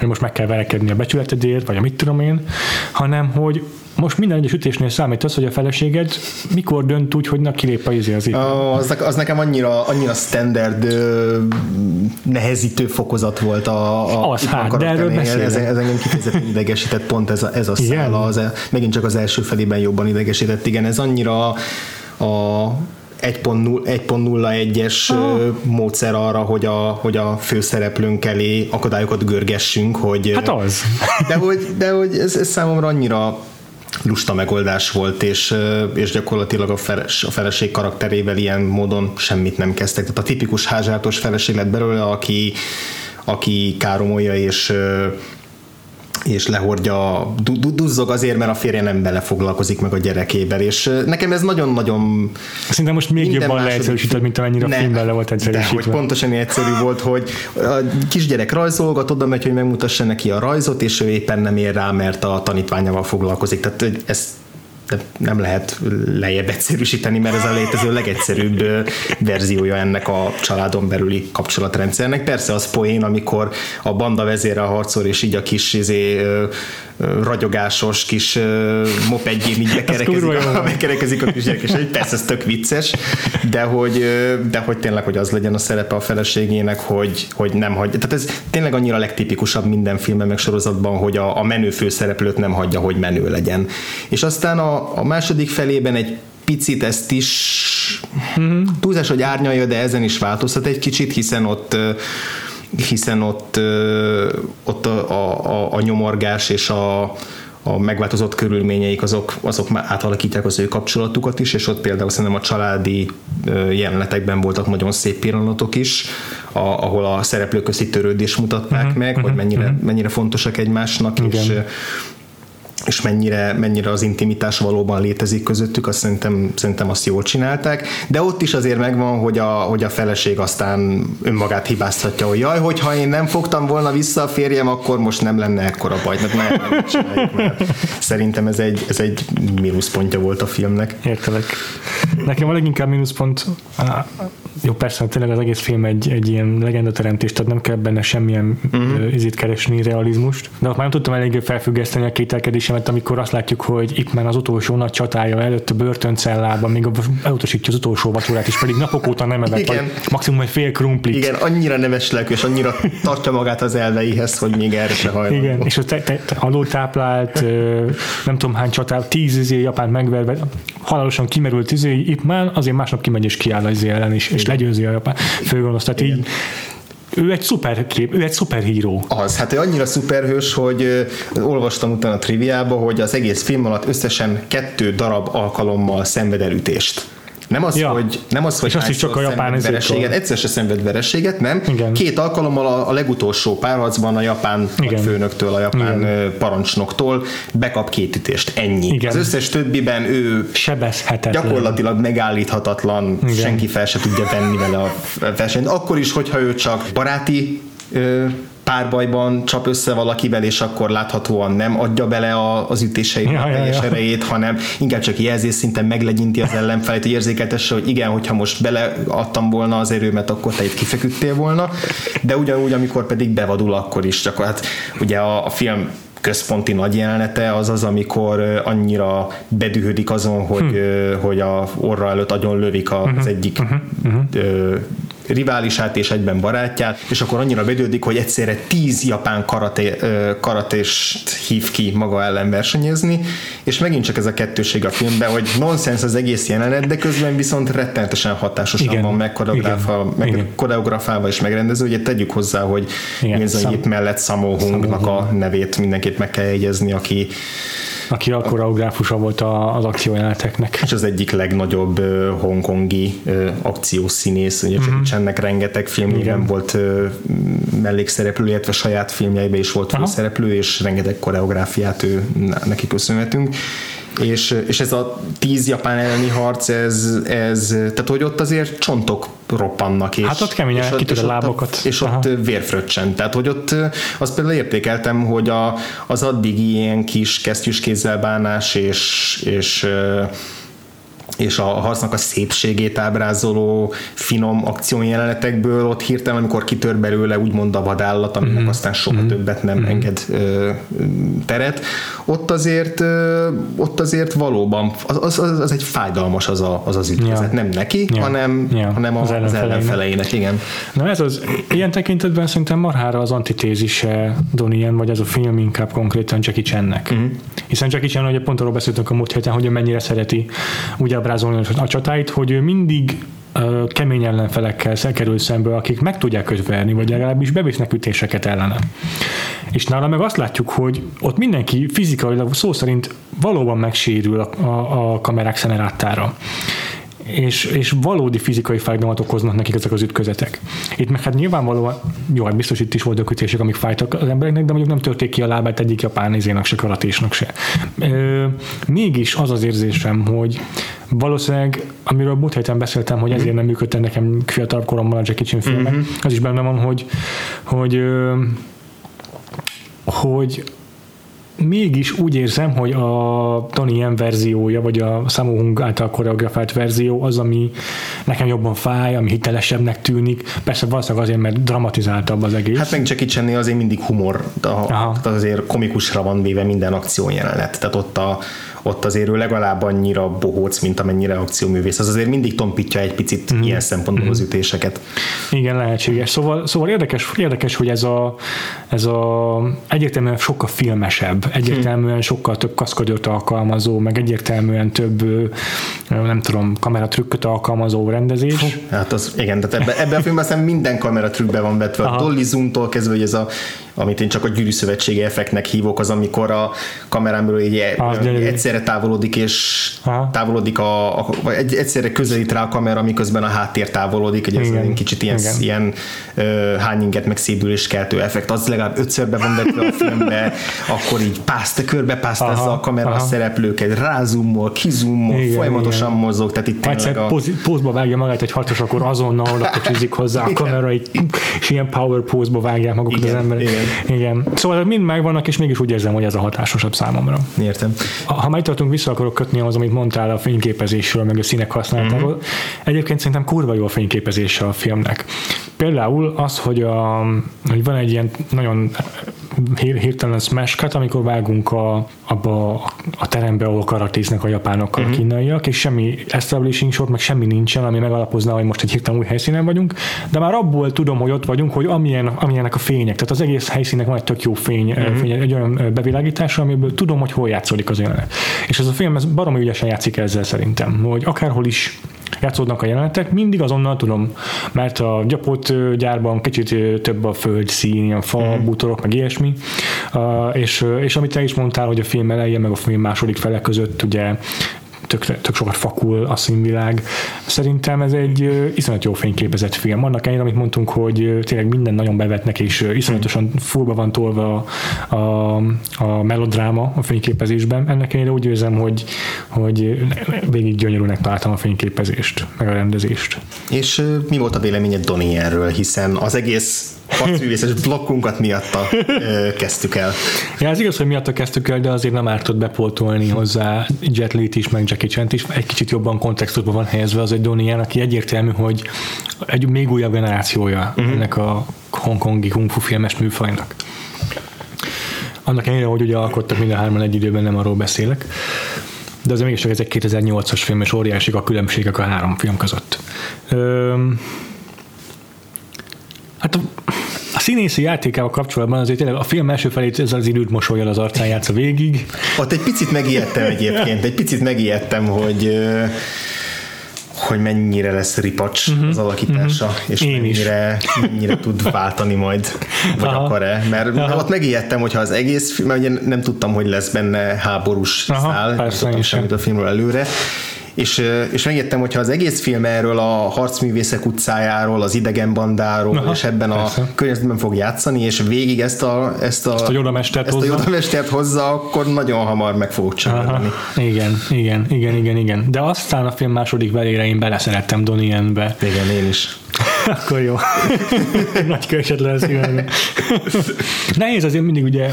hogy most meg kell verekedni a becsületedért, vagy a mit tudom én, hanem hogy most minden egyes ütésnél számít az, hogy a feleséged mikor dönt úgy, hogy na kilép a izé az itt. Az, az nekem annyira, annyira standard nehezítő fokozat volt a, a az hát, de erről ez, ez engem kifejezetten idegesített pont ez a, ez a szál, az, megint csak az első felében jobban idegesített, igen, ez annyira a 1.01-es ah. módszer arra, hogy a, hogy a főszereplőnk elé akadályokat görgessünk, hogy... Hát az. De hogy, de hogy ez, ez számomra annyira lusta megoldás volt, és, és gyakorlatilag a, feles, a feleség karakterével ilyen módon semmit nem kezdtek. Tehát a tipikus házsártos feleség lett belőle, aki, aki káromolja és és lehordja, duzzog azért, mert a férje nem belefoglalkozik meg a gyerekével, és nekem ez nagyon-nagyon... Szerintem most még jobban leegyszerűsített, mint amennyire a filmben le volt egyszerűsítve. De, hogy pontosan egyszerű volt, hogy a kisgyerek rajzolgat, oda megy, hogy megmutassa neki a rajzot, és ő éppen nem ér rá, mert a tanítványával foglalkozik. Tehát ez de nem lehet lejjebb egyszerűsíteni, mert ez a létező legegyszerűbb verziója ennek a családon belüli kapcsolatrendszernek. Persze az poén, amikor a banda vezére harcol, és így a kis izé, ragyogásos kis mopedjén így bekerekezik, a, bekerekezik a kisgyerek, és persze ez tök vicces, de hogy, de hogy tényleg, hogy az legyen a szerepe a feleségének, hogy, hogy nem hagyja. Tehát ez tényleg annyira legtipikusabb minden filmben, meg sorozatban, hogy a, a menő főszereplőt nem hagyja, hogy menő legyen. És aztán a, a második felében egy picit ezt is mm-hmm. túlzás, hogy árnyalja, de ezen is változtat egy kicsit, hiszen ott hiszen ott, ott a, a, a nyomorgás és a, a megváltozott körülményeik azok, azok már átalakítják az ő kapcsolatukat is, és ott például szerintem a családi jelenetekben voltak nagyon szép pillanatok is, a, ahol a szereplők közti törődést mutatták uh-huh, meg, uh-huh, hogy mennyire, uh-huh. mennyire fontosak egymásnak, Igen. és és mennyire, mennyire az intimitás valóban létezik közöttük, azt szerintem, szerintem azt jól csinálták, de ott is azért megvan, hogy a, hogy a feleség aztán önmagát hibáztatja, hogy jaj, hogyha én nem fogtam volna vissza a férjem, akkor most nem lenne ekkora baj, mert ne, nem mert szerintem ez egy, ez egy mínuszpontja volt a filmnek. Értelek. Nekem a leginkább mínuszpont, jó persze, tényleg az egész film egy, egy ilyen legendateremtés, tehát nem kell benne semmilyen uh-huh. izit keresni, realizmust, de ott már nem tudtam elég felfüggeszteni a kételkedésemet, amikor azt látjuk, hogy itt már az utolsó nagy csatája előtt a börtöncellában még elutasítja az utolsó vacsorát, és pedig napok óta nem evett, Igen. maximum egy fél krumplit. Igen, annyira nemes lelkű, és annyira tartja magát az elveihez, hogy még erre se hajlandó. Igen, és a te, te, te alultáplált, nem tudom hány csatát, tíz izé japán megverve, halálosan kimerült izé, itt már azért másnap kimegy és kiáll az izé ellen is, és legyőzi a japán főgonosz. Tehát így ő egy szuper kép, ő egy szuperhíró. Az, hát ő annyira szuperhős, hogy uh, olvastam utána a triviába, hogy az egész film alatt összesen kettő darab alkalommal szenved elütést. Nem az, ja. hogy, nem az, hogy és azt is csak a japán vereséget, egyszer se szenved vereséget, nem? Igen. Két alkalommal a, a legutolsó párharcban a japán főnöktől, a japán Igen. parancsnoktól bekap két ütést. Ennyi. Igen. Az összes többiben ő sebezhetetlen. Gyakorlatilag megállíthatatlan, Igen. senki fel se tudja venni vele a versenyt. Akkor is, hogyha ő csak baráti párbajban csap össze valakivel, és akkor láthatóan nem adja bele a, az ütéseit, ja, a teljes ja, ja. erejét, hanem inkább csak jelzés szinten meglegyinti az ellenfelét, hogy érzékeltesse, hogy igen, hogyha most beleadtam volna az erőmet, akkor te itt kifeküdtél volna, de ugyanúgy, amikor pedig bevadul, akkor is csak hát ugye a, a film központi nagy jelenete az az, amikor annyira bedühödik azon, hogy, hm. hogy a orra előtt agyon lövik az uh-huh. egyik uh-huh. Uh-huh riválisát és egyben barátját, és akkor annyira bedődik, hogy egyszerre tíz japán karate, karatést hív ki maga ellen versenyezni, és megint csak ez a kettőség a filmben, hogy nonsens az egész jelenet, de közben viszont rettenetesen hatásosan Igen. van megkoreografálva, meg koreografálva és megrendező, ugye tegyük hozzá, hogy Mirza mellett Sammo Hungnak a nevét mindenképp meg kell jegyezni, aki aki a koreográfusa volt az akciójeleneteknek. És az egyik legnagyobb hongkongi akciószínész, ugye uh-huh. Csennek rengeteg filmjében volt mellékszereplő, illetve saját filmjeiben is volt főszereplő, és rengeteg koreográfiát ő neki köszönhetünk És, és ez a tíz japán elleni harc, ez, ez, tehát hogy ott azért csontok roppannak. És, hát ott keményen és és a lábokat. És ott vérfröccsen. Tehát, hogy ott azt például értékeltem, hogy a, az addigi ilyen kis kesztyűs kézzel bánás és, és és a harcnak a szépségét ábrázoló finom akciójelenetekből ott hirtelen, amikor kitör belőle úgymond a vadállat, aminek mm-hmm. aztán soha mm-hmm. többet nem mm-hmm. enged ö, teret, ott azért ö, ott azért valóban az, az, az, az egy fájdalmas az a, az, az ütközet, ja. nem neki, ja. hanem, ja. hanem a, az, ellenfeleinek. az ellenfeleinek, igen. Na ez az, ilyen tekintetben szerintem marhára az antitézise Donnie vagy az a film inkább konkrétan Jackie Chan-nek. Mm-hmm. Hiszen Jackie Chan, ugye pont arról beszéltünk a múlt héten, hogy mennyire szereti ugye ábrázolni a csatáit, hogy ő mindig kemény ellenfelekkel kerül szembe, akik meg tudják őt verni, vagy legalábbis bevisznek ütéseket ellene. És nála meg azt látjuk, hogy ott mindenki fizikailag szó szerint valóban megsérül a, a, a kamerák szenerátára és, és valódi fizikai fájdalmat okoznak nekik ezek az ütközetek. Itt meg hát nyilvánvalóan, jó, hát biztos itt is voltak ütések, amik fájtak az embereknek, de mondjuk nem törték ki a lábát egyik japán izénak se, karatésnak se. Ö, mégis az az érzésem, hogy valószínűleg, amiről múlt héten beszéltem, hogy ezért nem működte nekem fiatalabb koromban a Jackie Chan filmek, uh-huh. az is benne van, hogy, hogy, hogy mégis úgy érzem, hogy a Tony Yen verziója, vagy a Samu Hung által koreografált verzió az, ami nekem jobban fáj, ami hitelesebbnek tűnik. Persze valószínűleg azért, mert dramatizáltabb az egész. Hát meg Jackie Chan azért mindig humor, tehát azért komikusra van véve minden akció jelenet. Tehát ott a, ott azért ő legalább annyira bohóc, mint amennyire akcióművész. Az azért mindig tompítja egy picit mm. ilyen szempontból mm. az ütéseket. Igen, lehetséges. Szóval, szóval érdekes, érdekes, hogy ez a, ez a egyértelműen sokkal filmesebb, egyértelműen sokkal több kaszkadőrt alkalmazó, meg egyértelműen több, nem tudom, kameratrükköt alkalmazó rendezés. Fú, hát az, igen, tehát ebbe, ebbe a filmben aztán minden kameratrükkbe van vetve. A Dolly Zoom-tól kezdve, hogy ez a amit én csak a gyűrűszövetségi effektnek hívok, az amikor a kamerámról így egyszerre távolodik, és Aha. távolodik a, a, vagy egyszerre közelít rá a kamera, miközben a háttér távolodik, hogy ez Igen. kicsit ilyen, Igen. ilyen uh, hányinget meg szédülés keltő effekt, az legalább ötször be van vetve a filmbe, akkor így pászta, körbe pásztázza a kamera Aha. a szereplőket, rázumol, kizumol, Igen, folyamatosan Igen. mozog, tehát itt tényleg a... pózba vágja magát egy harcos, akkor azonnal oda hozzá a kamera, és ilyen power pózba vágják magukat Igen, az emberek. Igen. Igen. Szóval mind megvannak, és mégis úgy érzem, hogy ez a hatásosabb számomra. Értem. Ha majd tartunk, vissza akarok kötni az, amit mondtál a fényképezésről, meg a színek használatáról. Mm-hmm. Egyébként szerintem kurva jó a fényképezése a filmnek. Például az, hogy, a, hogy van egy ilyen nagyon hirtelen smash cut, amikor vágunk a, abba a terembe, ahol karatéznek a japánokkal, uh-huh. a mhm. kínaiak, és semmi establishing shot, meg semmi nincsen, ami megalapozná, hogy most egy hirtelen új helyszínen vagyunk, de már abból tudom, hogy ott vagyunk, hogy amilyen, amilyenek a fények, tehát az egész helyszínnek van egy tök jó fény, uh-huh. fény egy olyan bevilágítása, amiből tudom, hogy hol játszódik az jelenet. És ez a film ez baromi ügyesen játszik ezzel szerintem, hogy akárhol is játszódnak a jelenetek, mindig azonnal tudom, mert a gyapott gyárban kicsit több a földszín, ilyen fa, mm. bútorok, meg ilyesmi, uh, és, és amit te is mondtál, hogy a film elején, meg a film második fele között ugye tök, tök sokat fakul a színvilág. Szerintem ez egy iszonyat jó fényképezett film. Annak ellenére, amit mondtunk, hogy tényleg minden nagyon bevetnek, és iszonyatosan fullba van tolva a, a, a melodráma a fényképezésben. Ennek ellenére úgy érzem, hogy, hogy végig gyönyörűnek találtam a fényképezést, meg a rendezést. És mi volt a véleményed Donnie erről, hiszen az egész harcművészes blokkunkat miatta ö, kezdtük el. Ja, ez igaz, hogy miatta kezdtük el, de azért nem ártott bepoltolni hozzá Jet Li-t is, meg Jackie chan is. Egy kicsit jobban kontextusban van helyezve az egy Donnie aki egyértelmű, hogy egy még újabb generációja uh-huh. ennek a hongkongi kung fu filmes műfajnak. Annak ellenére, hogy ugye alkottak mind a hárman egy időben, nem arról beszélek. De azért mégiscsak ez egy 2008-as film, és óriásik a különbségek a három film között. Üm, hát a színészi játékával kapcsolatban azért tényleg a film első felét ez az időt mosolyal az arcán játsza végig. Ott egy picit megijedtem egyébként, egy picit megijedtem, hogy hogy mennyire lesz ripacs uh-huh. az alakítása, uh-huh. és Én mennyire, is. mennyire tud váltani majd, vagy Aha. akar-e. Mert Aha. ott megijedtem, hogyha az egész film, mert ugye nem tudtam, hogy lesz benne háborús Aha, szál, nem tudtam semmit a filmről előre, és, és megértem, hogyha az egész film erről a harcművészek utcájáról, az idegen bandáról, Aha, és ebben persze. a környezetben fog játszani, és végig ezt a, ezt a, ezt a jodamestert, ezt hozza. a jodamestert hozza, akkor nagyon hamar meg fogok csinálni. Igen, igen, igen, igen, igen. De aztán a film második velére én beleszerettem Donnie Yen-be. Igen, én is. Akkor jó. Nagy körsed lesz Nehéz azért mindig ugye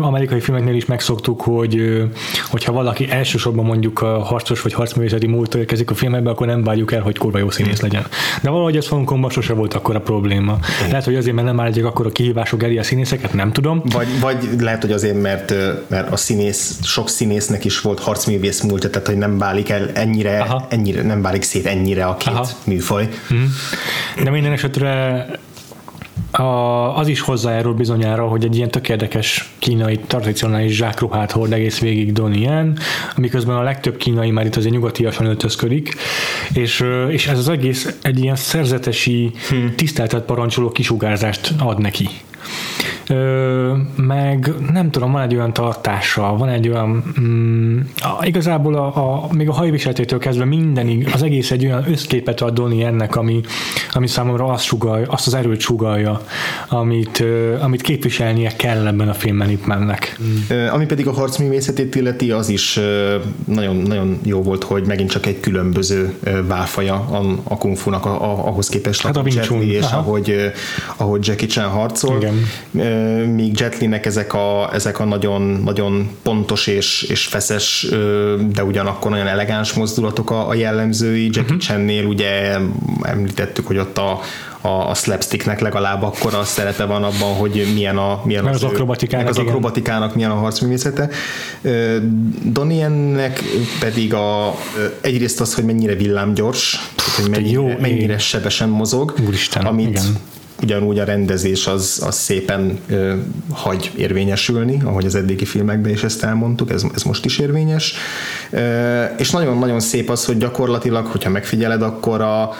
amerikai filmeknél is megszoktuk, hogy hogyha valaki elsősorban mondjuk a harcos vagy harcművészeti múltól érkezik a filmekbe, akkor nem várjuk el, hogy kurva jó színész legyen. De valahogy ez Hongkongban sose volt akkor a probléma. Lehet, hogy azért, mert nem állítják akkor a kihívások elé a színészeket, nem tudom. Vagy, vagy lehet, hogy azért, mert, mert a színész, sok színésznek is volt harcművész múltja, tehát hogy nem válik el ennyire, ennyire nem válik szét ennyire a két Aha. műfaj. Hmm. De minden esetre a, az is hozzájárul bizonyára, hogy egy ilyen tök érdekes kínai tradicionális zsákruhát hord egész végig Donnie miközben a legtöbb kínai már itt azért nyugatiasan öltözködik, és, és ez az egész egy ilyen szerzetesi, hmm. tiszteltet parancsoló kisugárzást ad neki. Ö, meg nem tudom, van egy olyan tartása, van egy olyan, mm, a, igazából a, a, még a hajviseltétől kezdve mindenig, az egész egy olyan összképet ad Doni ennek, ami, ami számomra azt, sugalja, azt az erőt sugalja, amit, ö, amit képviselnie kell ebben a filmben itt mennek. Mm. Ami pedig a harcművészetét illeti, az is nagyon, nagyon jó volt, hogy megint csak egy különböző válfaja a, a kung fu-nak a, a, ahhoz képest, hát a és ahogy, ahogy Jackie Chan harcol. Igen míg Jetlinek ezek a, ezek a nagyon, nagyon pontos és, és feszes, de ugyanakkor nagyon elegáns mozdulatok a, a jellemzői. Jackie uh-huh. Chan-nél ugye említettük, hogy ott a, a, a slapsticknek legalább akkor a szerepe van abban, hogy milyen, a, milyen az, az, akrobatikának, az akrobatikának milyen a harcművészete. Doniennek pedig a, egyrészt az, hogy mennyire villámgyors, hogy mennyire, Jó, mennyire sebesen mozog, Úristen, amit igen ugyanúgy a rendezés az, az szépen ö, hagy érvényesülni, ahogy az eddigi filmekben is ezt elmondtuk, ez, ez most is érvényes. Ö, és nagyon-nagyon szép az, hogy gyakorlatilag, hogyha megfigyeled, akkor a,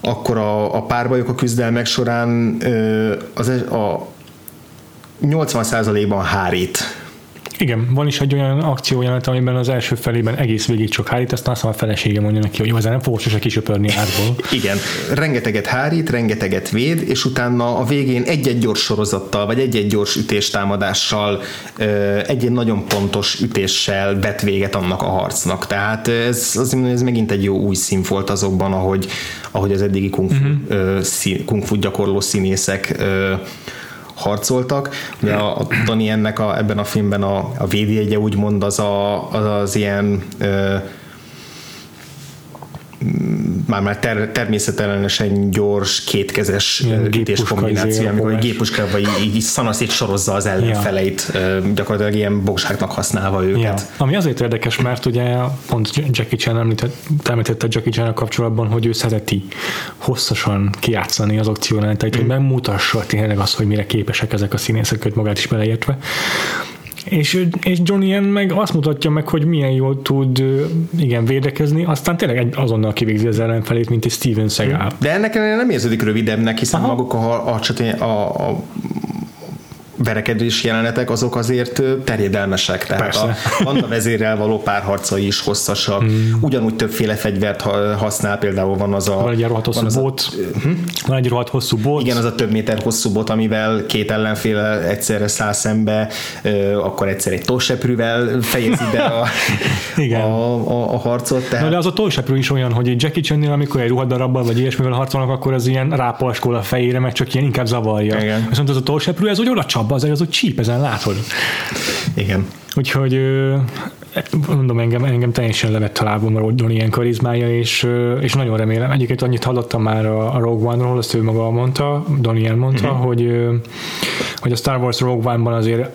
akkor a, a párbajok a küzdelmek során ö, az, a 80%-ban hárít igen, van is egy olyan akciójelenet, amiben az első felében egész végig csak hárít, aztán azt a felesége mondja neki, hogy jó, ezzel nem fogok sose kisöpörni átból. Igen, rengeteget hárít, rengeteget véd, és utána a végén egy-egy gyors sorozattal, vagy egy-egy gyors ütéstámadással, egy-egy nagyon pontos ütéssel vet véget annak a harcnak. Tehát ez, az, ez megint egy jó új szín volt azokban, ahogy, ahogy az eddigi kung fu, uh-huh. kung fu gyakorló színészek harcoltak. Ugye a, a Tony ennek a, ebben a filmben a, a védjegye úgymond az, a, az, az ilyen ö, már már ter, természetellenesen gyors, kétkezes ütés kombináció, amikor egy gépuska vagy így, így szanaszét sorozza az ellenfeleit, ja. gyakorlatilag ilyen bogságnak használva őket. Ja. Ami azért érdekes, mert ugye pont Jackie Chan említett, említette Jackie Chan kapcsolatban, hogy ő szereti hosszasan kiátszani az akciójeleneteit, mm. hogy megmutassa tényleg azt, hogy mire képesek ezek a színészek, magát is beleértve. És, és Johnny meg azt mutatja meg, hogy milyen jól tud igen, védekezni, aztán tényleg egy, azonnal kivégzi az ellenfelét, mint egy Steven Seagal. De ennek nem érződik rövidebbnek, hiszen Aha. maguk a, a, a, a verekedés jelenetek azok azért terjedelmesek, tehát Persze. a banda vezérrel való párharcai is hosszasak, hmm. ugyanúgy többféle fegyvert használ, például van az a... Van egy rohadt hosszú bot, a, hm? van egy rohadt hosszú bot. Igen, az a több méter hosszú bot, amivel két ellenfél egyszerre száll szembe, akkor egyszer egy tóseprűvel fejezi be a, Igen. A, a, a harcot. Tehát... Na, de az a tóseprű is olyan, hogy Jackie chan amikor egy ruhadarabbal vagy ilyesmivel harcolnak, akkor az ilyen rápaskol a fejére, meg csak ilyen inkább zavarja. Igen. Viszont az a tóseprű, ez úgy oda csap az az úgy csíp, ezen látod. Igen. Úgyhogy mondom, engem, engem teljesen levett a lábomról Donnie ilyen karizmája, és, és nagyon remélem. Egyébként annyit hallottam már a, a Rogue One-ról, azt ő maga mondta, Donnie mondta, uh-huh. hogy, hogy a Star Wars Rogue One-ban azért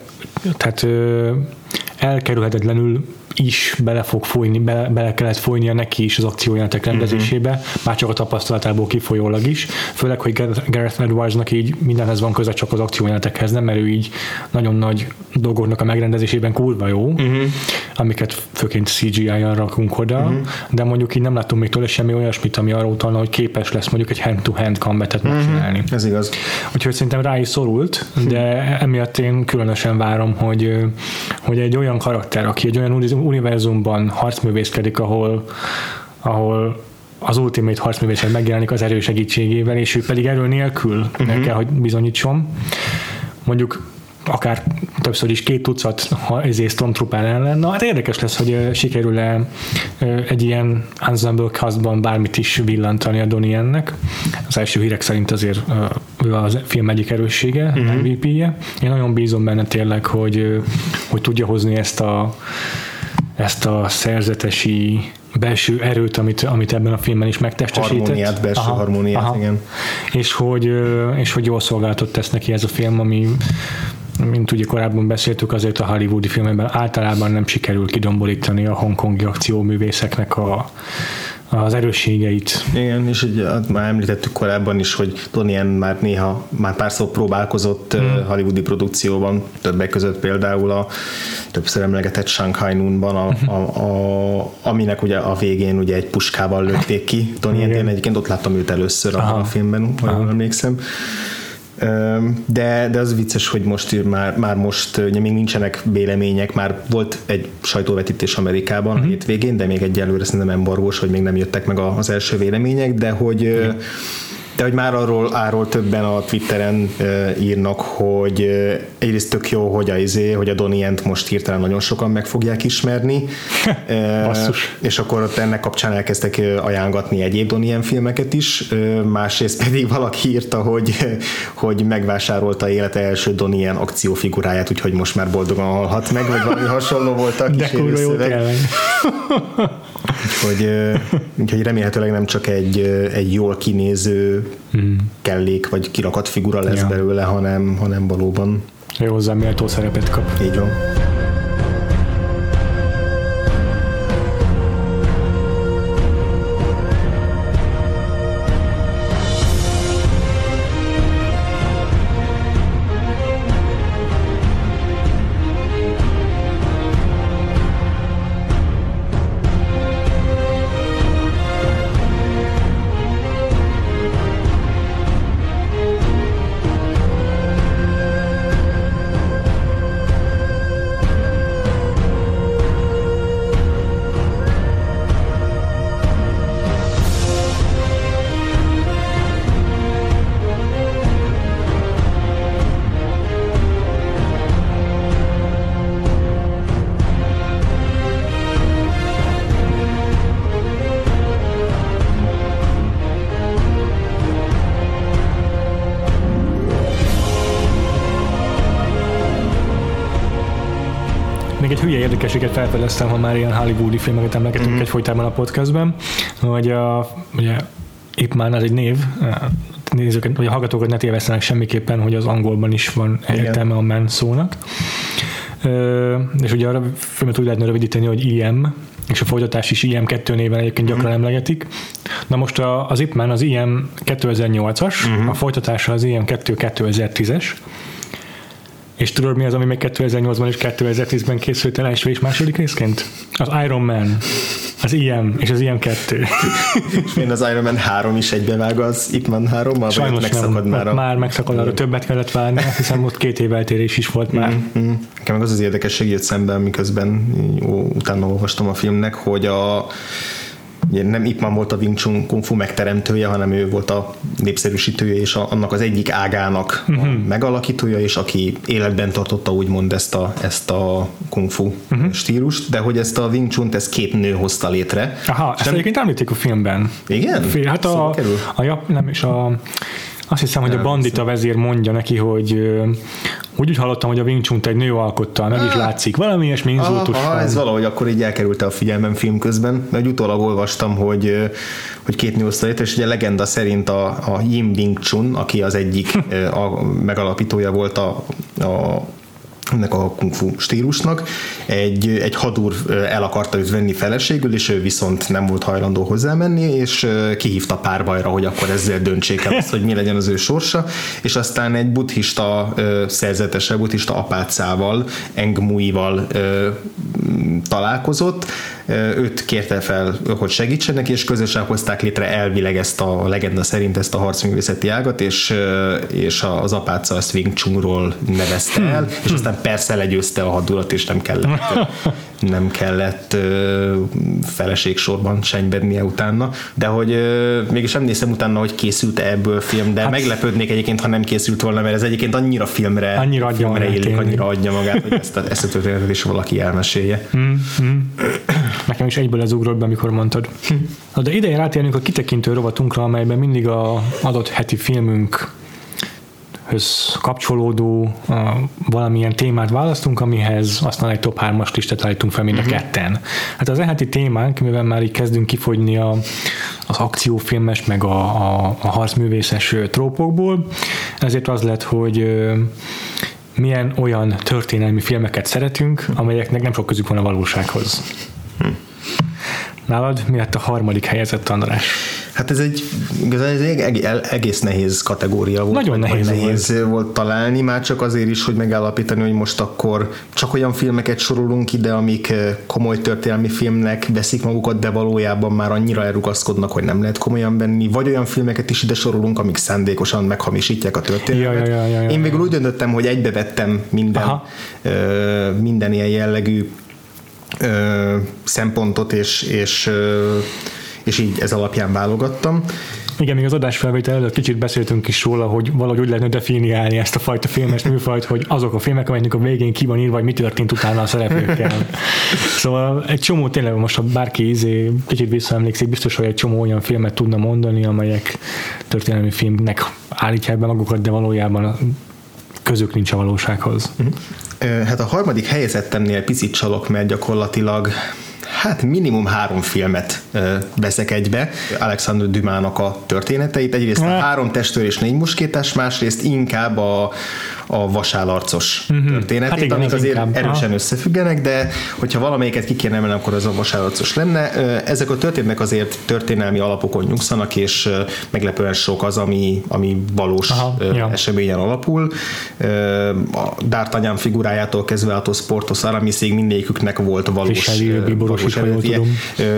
tehát elkerülhetetlenül is bele fog folyni, bele, bele kellett folynia neki is az akciójátek rendezésébe, uh-huh. már csak a tapasztalatából kifolyólag is, főleg, hogy Gareth Edwardsnak így mindenhez van köze csak az akciójátekhez, nem, mert ő így nagyon nagy dolgoknak a megrendezésében kurva jó, uh-huh. amiket főként CGI-jal rakunk oda, uh-huh. de mondjuk így nem látom még tőle semmi olyasmit, ami arra utalna, hogy képes lesz mondjuk egy hand-to-hand combatet uh-huh. megcsinálni. Ez igaz. Úgyhogy szerintem rá is szorult, de emiatt én különösen várom, hogy, hogy egy olyan karakter, aki egy olyan univerzumban harcművészkedik, ahol, ahol az Ultimate harcművészet megjelenik az erő segítségével, és ő pedig erő nélkül uh-huh. kell, hogy bizonyítson. Mondjuk akár többször is két tucat ezért Stormtrooper ellen. Na hát érdekes lesz, hogy sikerül-e egy ilyen ensemble castban bármit is villantani a Donnie ennek. Az első hírek szerint azért ő a film egyik erőssége, uh-huh. Mhm. MVP-je. Én nagyon bízom benne tényleg, hogy, hogy tudja hozni ezt a ezt a szerzetesi belső erőt, amit, amit ebben a filmben is megtestesített. Harmóniát, belső aha, harmóniát, aha. igen. És hogy, és hogy jól szolgáltat tesz neki ez a film, ami mint ugye korábban beszéltük, azért a hollywoodi filmekben általában nem sikerül kidomborítani a hongkongi akcióművészeknek a, az erősségeit. Igen, és ugye, hát már említettük korábban is, hogy Donnie már néha, már párszor próbálkozott mm. hollywoodi produkcióban, többek között például a többször emlegetett Shanghai Noonban, a, mhm. a, a, aminek ugye a végén ugye egy puskával lőtték ki. Donnie én egyébként ott láttam őt először a, a filmben, ha jól emlékszem. De, de az vicces, hogy most már, már most ugye még nincsenek vélemények, már volt egy sajtóvetítés Amerikában uh-huh. hétvégén, de még egyelőre szerintem embargós, hogy még nem jöttek meg az első vélemények, de hogy uh-huh de hogy már arról, arról többen a Twitteren írnak, hogy egyrészt tök jó, hogy a, izé, hogy a Donnie-t most hirtelen nagyon sokan meg fogják ismerni. és akkor ott ennek kapcsán elkezdtek ajánlatni egyéb Donnie filmeket is. Másrészt pedig valaki írta, hogy, hogy megvásárolta élete első Donnie akciófiguráját, úgyhogy most már boldogan halhat meg, vagy valami hasonló volt a kísérő szöveg. Úgyhogy, úgyhogy remélhetőleg nem csak egy, egy jól kinéző mm. kellék vagy kirakat figura lesz ja. belőle, hanem, hanem valóban jó hozzá méltó szerepet kap. Így van. Érdekességet felfedeztem, ha már ilyen hollywoodi filmeket emlegetünk mm-hmm. egyfolytában a podcastben, hogy a, ugye Ip Man az egy név, nézőket, vagy a hallgatókat ne tévesztenek semmiképpen, hogy az angolban is van értelme a man szónak. Ö, és ugye a filmet úgy lehetne rövidíteni, hogy IM, és a folytatás is IM2 néven egyébként gyakran mm-hmm. emlegetik. Na most a, az Ip Man az IM 2008-as, mm-hmm. a folytatása az IM2 2010-es, és tudod mi az, ami még 2008-ban és 2010-ben készült el első és második részként? Az Iron Man, az IM és az IM2. és én az Iron Man 3 is egybevág az Ip Man 3 mal Sajnos megszakad nem, már. A... Már megszakad, arra többet kellett várni, hiszen ott két év eltérés is volt már. Mm-hmm. Nekem meg az az érdekesség jött szemben, miközben ó, utána olvastam a filmnek, hogy a ugye nem Ip Man volt a Wing Chun Kung Fu megteremtője, hanem ő volt a népszerűsítője és a, annak az egyik ágának uh-huh. a mhm. megalakítója, és aki életben tartotta úgymond ezt a, ezt a Kung Fu uh-huh. stílust, de hogy ezt a Wing Chun-t ezt két nő hozta létre. Aha, ezt nem... egyébként említik a filmben. Igen? Hát a, szóval a, a, nem is a azt hiszem, hogy a bandita vezér mondja neki, hogy úgy, úgy hallottam, hogy a Wing Chun egy nő alkotta, meg is látszik. Valami ilyesmi inzultus van. ez valahogy akkor így elkerült a figyelmem film közben, egy utólag olvastam, hogy, hogy két nő és ugye a legenda szerint a, a Yim Wing Chun, aki az egyik a megalapítója volt a, a ennek a kung fu stílusnak. Egy, egy hadúr el akarta őt venni feleségül, és ő viszont nem volt hajlandó hozzámenni, és kihívta párbajra, hogy akkor ezzel döntsék el azt, hogy mi legyen az ő sorsa, és aztán egy buddhista szerzetese, buddhista apácával, Engmuival találkozott, őt kérte fel, hogy segítsenek, és közösen hozták létre elvileg ezt a legenda szerint ezt a harcművészeti ágat, és, és az apáca a Wing Chunról nevezte el, és aztán persze legyőzte a hadulat, és nem kellett nem kellett feleségsorban senyvednie utána, de hogy mégis nem néztem utána, hogy készült ebből film, de hát, meglepődnék egyébként, ha nem készült volna, mert ez egyébként annyira filmre, annyira adja filmre illik, annyira adja magát, hogy ezt a, ezt a történetet is valaki elmesélje. Mm, mm. Nekem is egyből ez ugrott be, amikor mondtad. Hm. De ideje rátérnünk a kitekintő rovatunkra, amelyben mindig a adott heti filmünk höz kapcsolódó uh, valamilyen témát választunk, amihez aztán egy top 3-as listát állítunk fel mind a uh-huh. ketten. Hát az eheti témánk, mivel már így kezdünk kifogyni a, az akciófilmes, meg a, a, a harcművészes trópokból, ezért az lett, hogy uh, milyen olyan történelmi filmeket szeretünk, amelyeknek nem sok közük van a valósághoz. Hm. Nálad mi lett a harmadik helyezett András? Hát ez egy, ez egy egész nehéz kategória volt. Nagyon nehéz, nehéz volt. volt találni, már csak azért is, hogy megállapítani, hogy most akkor csak olyan filmeket sorolunk ide, amik eh, komoly történelmi filmnek veszik magukat, de valójában már annyira elrugaszkodnak, hogy nem lehet komolyan venni, vagy olyan filmeket is ide sorolunk, amik szándékosan meghamisítják a történelmet. Ja, ja, ja, ja, Én végül úgy döntöttem, hogy egybevettem minden, Aha. minden ilyen jellegű szempontot, és, és, és így ez alapján válogattam. Igen, még az adásfelvétel előtt kicsit beszéltünk is róla, hogy valahogy úgy lehetne definiálni ezt a fajta filmes műfajt, hogy azok a filmek, amelyeknek a végén ki van írva, vagy mi történt utána a szereplőkkel. szóval egy csomó tényleg most, ha bárki izé, kicsit visszaemlékszik, biztos, hogy egy csomó olyan filmet tudna mondani, amelyek történelmi filmnek állítják be magukat, de valójában közük nincs a valósághoz. Hát a harmadik helyezettemnél picit csalok, mert gyakorlatilag hát minimum három filmet veszek egybe. Alexandre Dumának a történeteit. Egyrészt a három testőr és négy muskétás, másrészt inkább a, a vasállarcos uh-huh. történetét, hát igen, amik azért inkább. erősen ha. összefüggenek, de hogyha valamelyiket ki kéne emelni, akkor az a vasállarcos lenne. Ezek a történetek azért történelmi alapokon nyugszanak, és meglepően sok az, ami, ami valós Aha, ja. eseményen alapul. A D'Artagnan figurájától kezdve a Sportos Aramisig mindegyiküknek volt valós, eredetje.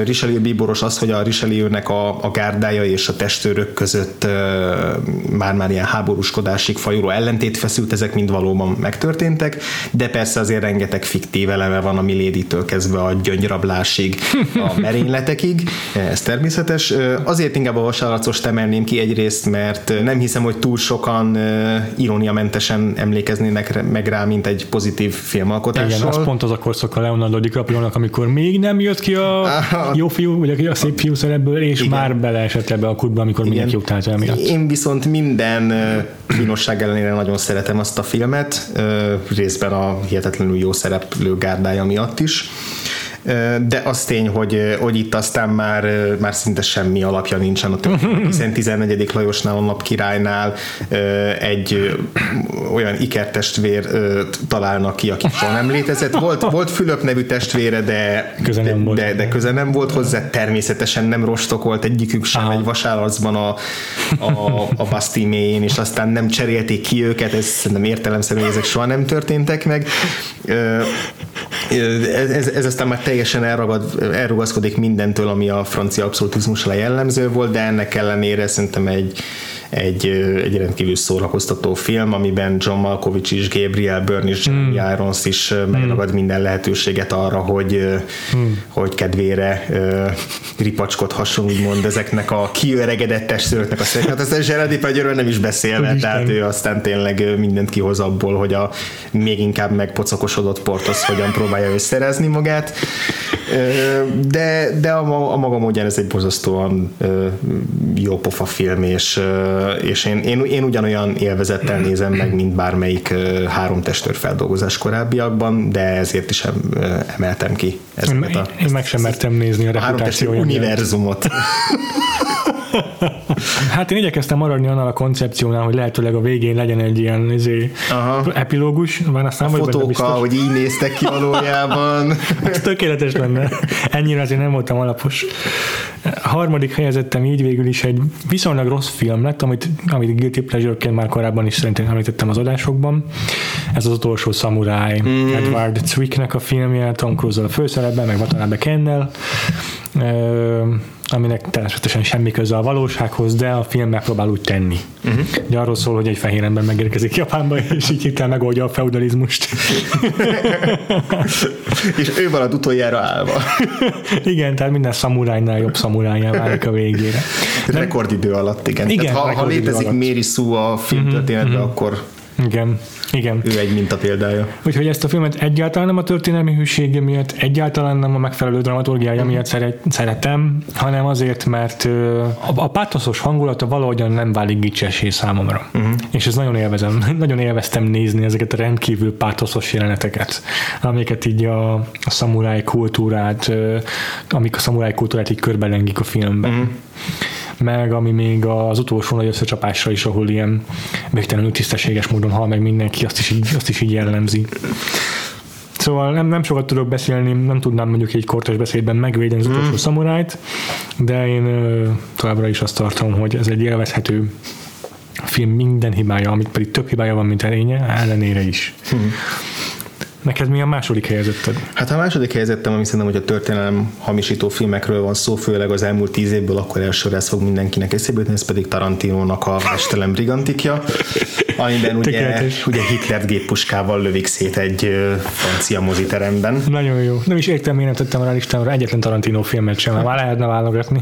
Richelieu bíboros az, hogy a Richelieu-nek a, a gárdája és a testőrök között már-már ilyen háborúskodásig fajuló ellentét feszült ezek mind valóban megtörténtek, de persze azért rengeteg fiktív eleme van a Milady-től kezdve a gyöngyrablasig, a merényletekig, ez természetes. Azért inkább a vasárlacost emelném ki egyrészt, mert nem hiszem, hogy túl sokan iróniamentesen emlékeznének meg rá, mint egy pozitív filmalkotásról. Igen, az pont az a korszak a Leonardo DiCaprio-nak, amikor még nem jött ki a jó fiú, vagy a szép fiú szerepből, és Igen. már beleesett ebbe a kutba, amikor Igen. mindenki utálta emiatt. Én viszont minden finosság ellenére nagyon szeretem azt a filmet, részben a hihetetlenül jó szereplő gárdája miatt is de az tény, hogy, hogy itt aztán már, már szinte semmi alapja nincsen a történet, hiszen 14. Lajosnál, a napkirálynál egy olyan ikertestvér találnak ki, aki soha nem létezett. Volt, volt Fülöp nevű testvére, de köze nem, de, volt, de, de köze nem volt hozzá, természetesen nem rostokolt egyikük sem Aha. egy vasárarcban a, a, a Basti mélyén, és aztán nem cserélték ki őket, ez szerintem értelemszerűen ezek soha nem történtek meg. Ez, ez, aztán már teljesen elragad, elrugaszkodik mindentől, ami a francia abszolutizmusra jellemző volt, de ennek ellenére szerintem egy egy, egy rendkívül szórakoztató film, amiben John Malkovich is, Gabriel Byrne Jeremy mm. Irons is mm. megragad minden lehetőséget arra, hogy, mm. hogy kedvére ripacskodhasson úgymond ezeknek a kiöregedett testőröknek a szerint. Hát ezt Zseredi Pegyőről nem is beszélve, tehát ő aztán tényleg mindent kihoz abból, hogy a még inkább megpocakosodott Portos hogyan próbálja összerezni magát. De, de a, a maga módján ez egy borzasztóan jó pofa film, és és én, én, én ugyanolyan élvezettel nézem meg, mint bármelyik három testőr feldolgozás korábbiakban, de ezért is emeltem ki ezeket a... Én, én meg sem mertem nézni a, a három testőr univerzumot. hát én igyekeztem maradni annál a koncepciónál, hogy lehetőleg a végén legyen egy ilyen izé, epilógus, van aztán a fotókkal, hogy így néztek ki valójában. Ez tökéletes lenne. Ennyire azért nem voltam alapos. A harmadik helyezettem így végül is egy viszonylag rossz film lett, amit, amit Guilty Pleasure-ként már korábban is szerintem említettem az adásokban. Ez az utolsó szamuráj, mm. Edward Zwicknek a filmje, Tom Cruise-zal a főszerepben, meg Watanabe Kennel aminek természetesen semmi köze a valósághoz, de a film megpróbál úgy tenni. Uh-huh. Ugye arról szól, hogy egy fehér ember megérkezik Japánba, és így hirtelen megoldja a feudalizmust. és ő van utoljára állva. igen, tehát minden szamurájnál jobb szamurájnál válik a végére. De, Rekordidő alatt, igen. igen tehát ha, ha létezik alatt. Mary Sue a filmtörténetben, uh-huh, uh-huh. akkor igen. Igen. Ő egy minta példája. Úgyhogy ezt a filmet egyáltalán nem a történelmi hűsége miatt, egyáltalán nem a megfelelő dramaturgiája miatt szeret, szeretem, hanem azért, mert a, a pátoszos hangulata valahogyan nem válik gicsesé számomra. Uh-huh. És ez nagyon élvezem, nagyon élveztem nézni ezeket a rendkívül pátoszos jeleneteket, amiket így a, a szamuráj kultúrát, amik a szamuráj kultúrát így körbelengik a filmben. Uh-huh meg ami még az utolsó nagy összecsapásra is, ahol ilyen végtelenül tisztességes módon hal meg mindenki, azt is így, azt is így jellemzi. Szóval nem, nem sokat tudok beszélni, nem tudnám mondjuk egy kortos beszédben megvédeni az mm. utolsó mm. szamurájt, de én ö, továbbra is azt tartom, hogy ez egy élvezhető film minden hibája, amit pedig több hibája van, mint erénye, ellenére is. Mm. Neked mi a második helyzeted? Hát a második helyzetem, ami szerintem, hogy a történelem hamisító filmekről van szó, főleg az elmúlt tíz évből, akkor elsőre ez fog mindenkinek eszébe jutni, ez pedig Tarantinónak a Estelem Brigantikja, amiben ugye, ugye Hitler géppuskával lövik szét egy francia moziteremben. Nagyon jó. Nem is értem, miért nem tettem rá listámra egyetlen Tarantino filmet sem, már lehetne válogatni.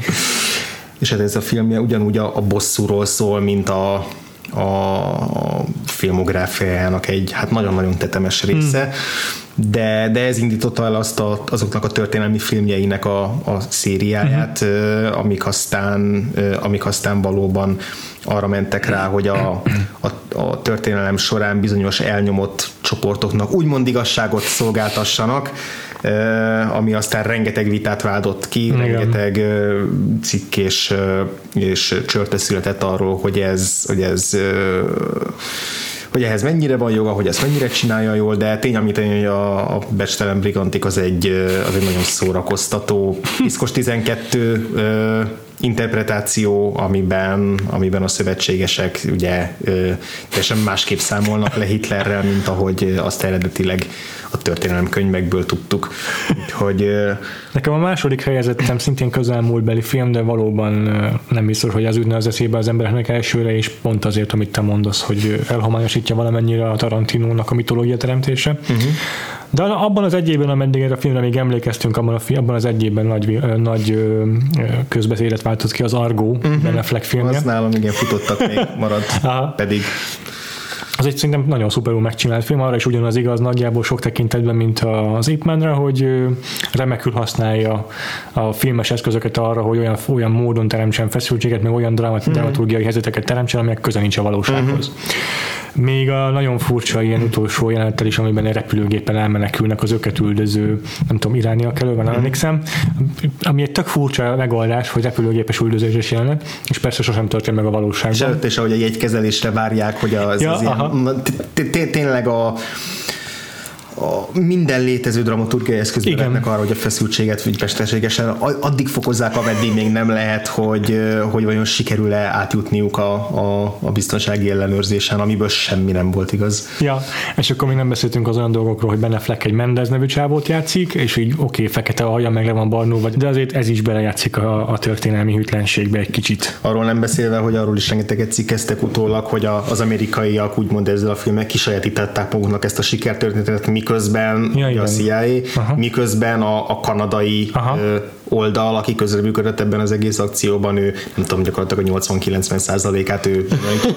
És hát ez a filmje ugyanúgy a, a bosszúról szól, mint a a filmográfiájának egy hát nagyon-nagyon tetemes része, hmm. de, de ez indította el azt a, azoknak a történelmi filmjeinek a, a szériáját, hmm. amik, aztán, amik aztán valóban arra mentek rá, hogy a, a, a történelem során bizonyos elnyomott csoportoknak úgymond igazságot szolgáltassanak, ami aztán rengeteg vitát váltott ki, Igen. rengeteg cikk és, és csörte született arról, hogy ez, hogy ez hogy ehhez mennyire van joga, hogy ezt mennyire csinálja jól, de tény, amit hogy a, a Becstelen Brigantik az egy, az egy nagyon szórakoztató, Iszkos 12 interpretáció, amiben, amiben a szövetségesek ugye teljesen másképp számolnak le Hitlerrel, mint ahogy azt eredetileg a történelem könyvekből tudtuk. Úgyhogy, Nekem a második helyezettem szintén közelmúltbeli film, de valóban nem biztos, hogy az ütne az eszébe az embereknek elsőre, és pont azért, amit te mondasz, hogy elhomályosítja valamennyire a Tarantinónak a mitológia teremtése. Uh-huh. De abban az egy évben, ameddig erre a filmre még emlékeztünk, abban, a, abban az egy évben nagy, nagy közbeszédet váltott ki az Argo, uh-huh. Ben Affleck filmje. Az nálam igen futottak még maradt, pedig az egy szerintem nagyon szuperül megcsinált film, arra is ugyanaz igaz nagyjából sok tekintetben, mint az Ip hogy remekül használja a filmes eszközöket arra, hogy olyan, olyan módon teremtsen feszültséget, meg olyan dramat, mm. dramaturgiai helyzeteket teremtsen, amelyek közel nincs a valósághoz. Mm-hmm. Még a nagyon furcsa ilyen utolsó jelenettel is, amiben egy repülőgépen elmenekülnek az öket üldöző, nem tudom, irániak elő, van emlékszem, ami egy tök furcsa megoldás, hogy repülőgépes üldözéses jelenet, és persze sosem történt meg a valóságban. És előtt is, ahogy a jegykezelésre várják, hogy az, ja, az ilyen, tényleg a a minden létező dramaturgiai eszközben lehetnek arra, hogy a feszültséget mesterségesen addig fokozzák, ameddig még nem lehet, hogy, hogy vajon sikerül-e átjutniuk a, a, a biztonsági ellenőrzésen, amiből semmi nem volt igaz. Ja, és akkor még nem beszéltünk az olyan dolgokról, hogy benne Fleck egy Mendez nevű csávót játszik, és így oké, okay, fekete alja meg le van barnul, vagy, de azért ez is belejátszik a, a történelmi hűtlenségbe egy kicsit. Arról nem beszélve, hogy arról is rengeteget cikkeztek utólag, hogy a, az amerikaiak úgymond ezzel a filmmel kisajátították maguknak ezt a sikertörténetet, miközben ja, a CIA, Aha. miközben a, a kanadai Aha. oldal, aki közreműködött ebben az egész akcióban, ő nem tudom, gyakorlatilag a 80-90 százalékát ő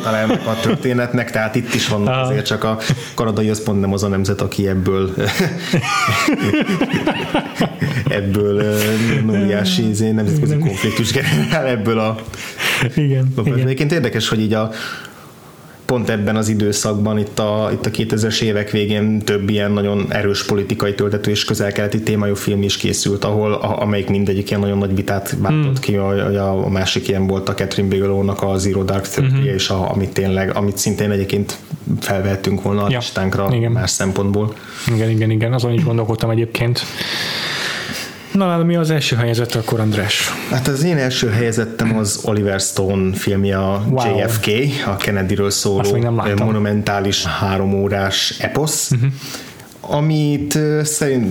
talán a történetnek, tehát itt is vannak Aha. azért csak a kanadai az pont nem az a nemzet, aki ebből ebből óriási izé, nemzetközi konfliktus generál ebből a igen, igen. Egyébként érdekes, hogy így a pont ebben az időszakban, itt a, itt a 2000-es évek végén több ilyen nagyon erős politikai töltető és közel-keleti témájú film is készült, ahol a, amelyik mindegyik ilyen nagyon nagy vitát váltott hmm. ki, a, a, másik ilyen volt a Catherine Bigelow-nak a Zero Dark Thirty, hmm. és a, amit tényleg, amit szintén egyébként felvettünk volna a ja. listánkra igen. más szempontból. Igen, igen, igen, azon is gondolkodtam egyébként. Na, mi az első helyzet akkor, András? Hát az én első helyezettem az Oliver Stone filmje a wow. JFK, a Kennedyről szóló monumentális három órás eposz, uh-huh. amit szerint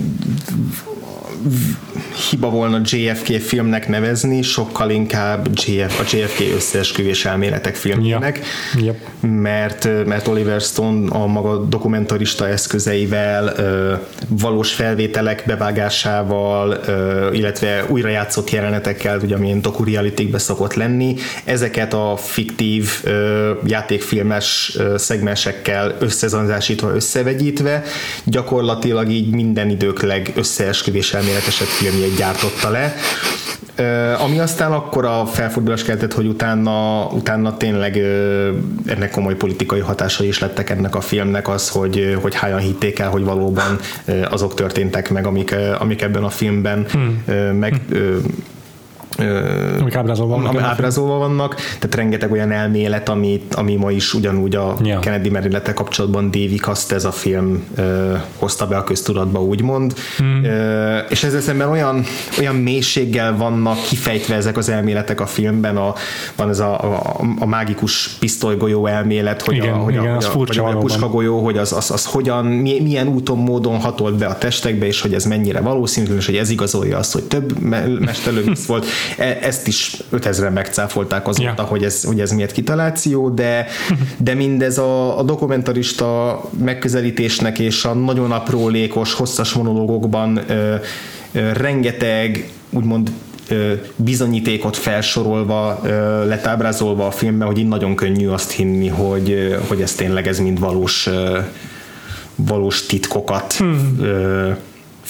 hiba volna JFK filmnek nevezni, sokkal inkább JF, a JFK összeesküvés elméletek filmjének, yep. Yep. Mert, mert Oliver Stone a maga dokumentarista eszközeivel, valós felvételek bevágásával, illetve újrajátszott jelenetekkel, ugye amilyen dokurealitikbe szokott lenni, ezeket a fiktív játékfilmes szegmensekkel összezanzásítva, összevegyítve, gyakorlatilag így minden idők legösszeesküvés elméletesebb filmjét gyártotta le, ami aztán akkor a felfordulás keltett, hogy utána, utána tényleg ennek komoly politikai hatásai is lettek ennek a filmnek az, hogy, hogy hányan hitték el, hogy valóban azok történtek meg, amik, amik ebben a filmben hmm. meg hmm amik ábrázolva vannak. Ami ábrázolva vannak, tehát rengeteg olyan elmélet, ami, ami ma is ugyanúgy a ja. Kennedy merénylete kapcsolatban David azt ez a film ö, hozta be a köztudatba, úgymond. Hmm. Ö, és ezzel szemben olyan, olyan mélységgel vannak kifejtve ezek az elméletek a filmben, a, van ez a, a, a mágikus pisztolygolyó elmélet, hogy igen, a, hogy igen, a, az hogy a, a puskagolyó, hogy az, az, az hogyan, milyen úton, módon hatolt be a testekbe, és hogy ez mennyire valószínű, és hogy ez igazolja azt, hogy több mesterlövész volt. E, ezt is 5000-en megcáfolták azóta, ja. hogy, ez, hogy ez miért kitaláció, de, de mindez a, a dokumentarista megközelítésnek és a nagyon aprólékos, hosszas monológokban ö, ö, rengeteg úgymond bizonyítékot felsorolva, lett ábrázolva a filmben, hogy így nagyon könnyű azt hinni, hogy, hogy ez tényleg ez mind valós, valós titkokat hmm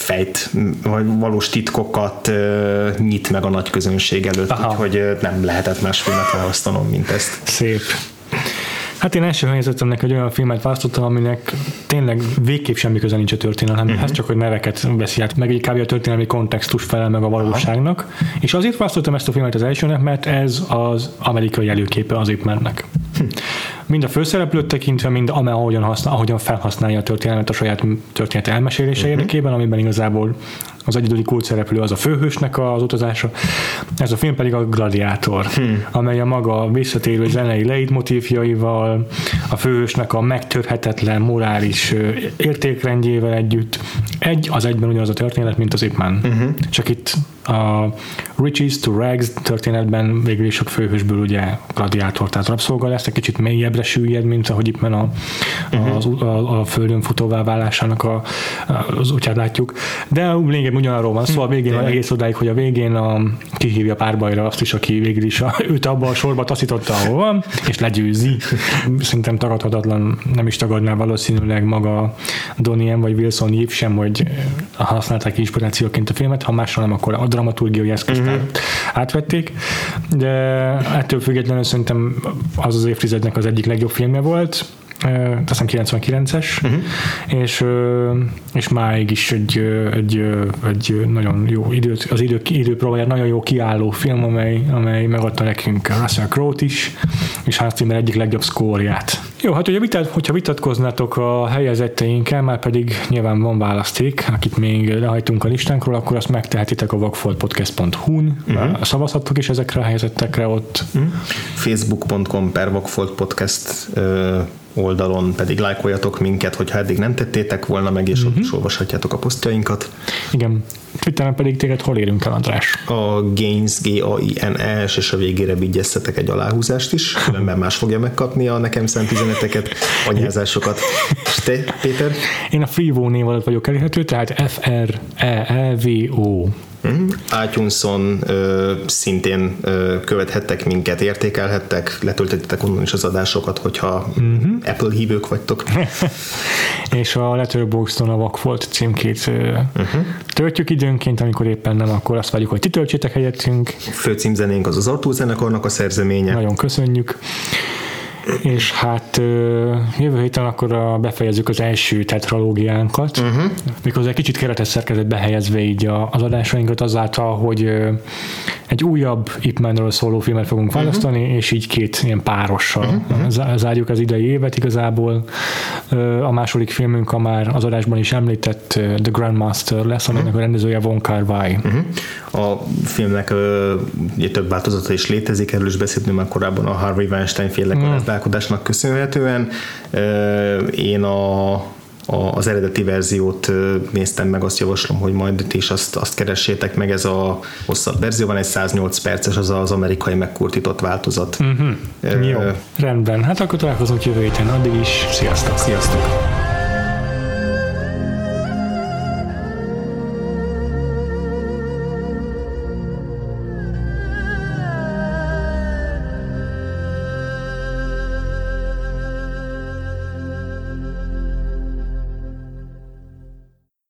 fejt, vagy valós titkokat nyit meg a nagy közönség előtt, Aha. úgyhogy nem lehetett más filmet választanom, mint ezt. Szép. Hát én első helyzetemnek egy olyan filmet választottam, aminek tényleg végképp semmi köze nincs a történelemhez, uh-huh. csak hogy neveket veszi át, meg egy kb. a történelmi kontextus felel meg a valóságnak. Aha. És azért választottam ezt a filmet az elsőnek, mert ez az amerikai előképe az épp mennek. Hm. Mind a főszereplőt tekintve, mind ahogyan, használ, ahogyan felhasználja a történelmet a saját történet elmesélése uh-huh. érdekében, amiben igazából az egyedüli kult szereplő az a főhősnek az utazása, ez a film pedig a Gladiátor, hmm. amely a maga visszatérő zenei leitmotívjaival, a főhősnek a megtörhetetlen morális értékrendjével együtt egy az egyben ugyanaz a történet, mint az Ipman. Uh-huh. Csak itt a Riches to Rags történetben végül is a főhősből ugye gladiátor, tehát rabszolga lesz, egy kicsit mélyebbre süllyed, mint ahogy itt a, uh-huh. a, a, a földön futóvá válásának a, az útját látjuk. De lényegében ugyanarról van szó, szóval a végén uh-huh. egész odáig, hogy a végén a, kihívja párbajra azt is, aki végül is a, őt abba a sorba taszította, ahol van, és legyőzi. Szerintem tagadhatatlan, nem is tagadná valószínűleg maga Donnie vagy Wilson Yip sem, hogy használták inspirációként a filmet, ha másra nem, akkor a dramaturgiai eszközt uh-huh. átvették, de ettől függetlenül szerintem az az évtizednek az egyik legjobb filmje volt, azt hiszem 99-es, uh-huh. és, és máig is egy, egy, egy nagyon jó idő, az idő, időpróbáját nagyon jó kiálló film, amely, amely megadta nekünk Russell Crowe-t is, és Hans Zimmer egyik legjobb szkórját. Jó, hát ugye vitat, hogyha vitatkoznátok a helyezetteinkkel, már pedig nyilván van választék, akit még lehajtunk a listánkról, akkor azt megtehetitek a vakfoltpodcast.hu-n, uh-huh. szavazhattok is ezekre a helyezettekre ott. Uh-huh. Facebook.com per vakfoltpodcast oldalon pedig lájkoljatok minket, hogyha eddig nem tettétek volna meg, és uh-huh. ott mhm. is olvashatjátok a posztjainkat. Igen. Twitteren pedig téged hol érünk el, András? A Gains, g a i n e és a végére vigyeztetek egy aláhúzást is, különben más fogja megkapni a nekem szent üzeneteket, anyázásokat. És te, Péter? Én a Freevo név alatt vagyok elérhető, tehát F-R-E-E-V-O iTunes-on ö, szintén ö, követhettek minket, értékelhettek, letöltöttetek onnan is az adásokat, hogyha mm-hmm. Apple hívők vagytok. és a Letterboxdon a Vakfolt címkét uh-huh. töltjük időnként, amikor éppen nem, akkor azt várjuk, hogy ti töltsétek helyettünk. Főcímzenénk az az Artúr zenekarnak a szerzeménye. Nagyon köszönjük és hát jövő héten akkor befejezzük az első tetralógiánkat, uh-huh. mikor egy kicsit keretes szerkezetbe helyezve így az adásainkat azáltal, hogy egy újabb Ip szóló filmet fogunk uh-huh. választani, és így két ilyen párossal uh-huh. zárjuk az idei évet igazából. A második filmünk a már az adásban is említett The Grandmaster lesz, aminek uh-huh. a rendezője Von Kar Wai. Uh-huh. A filmnek uh, több változata is létezik, erről is beszéltünk már korábban a Harvey Weinstein féle uh-huh gazdálkodásnak köszönhetően. Én a a, az eredeti verziót néztem meg, azt javaslom, hogy majd is azt, azt keressétek meg, ez a hosszabb verzió, van egy 108 perces, az az amerikai megkurtított változat. Uh-huh. Jó, rendben. Hát akkor találkozunk jövő héten, addig is. Sziasztok! Sziasztok!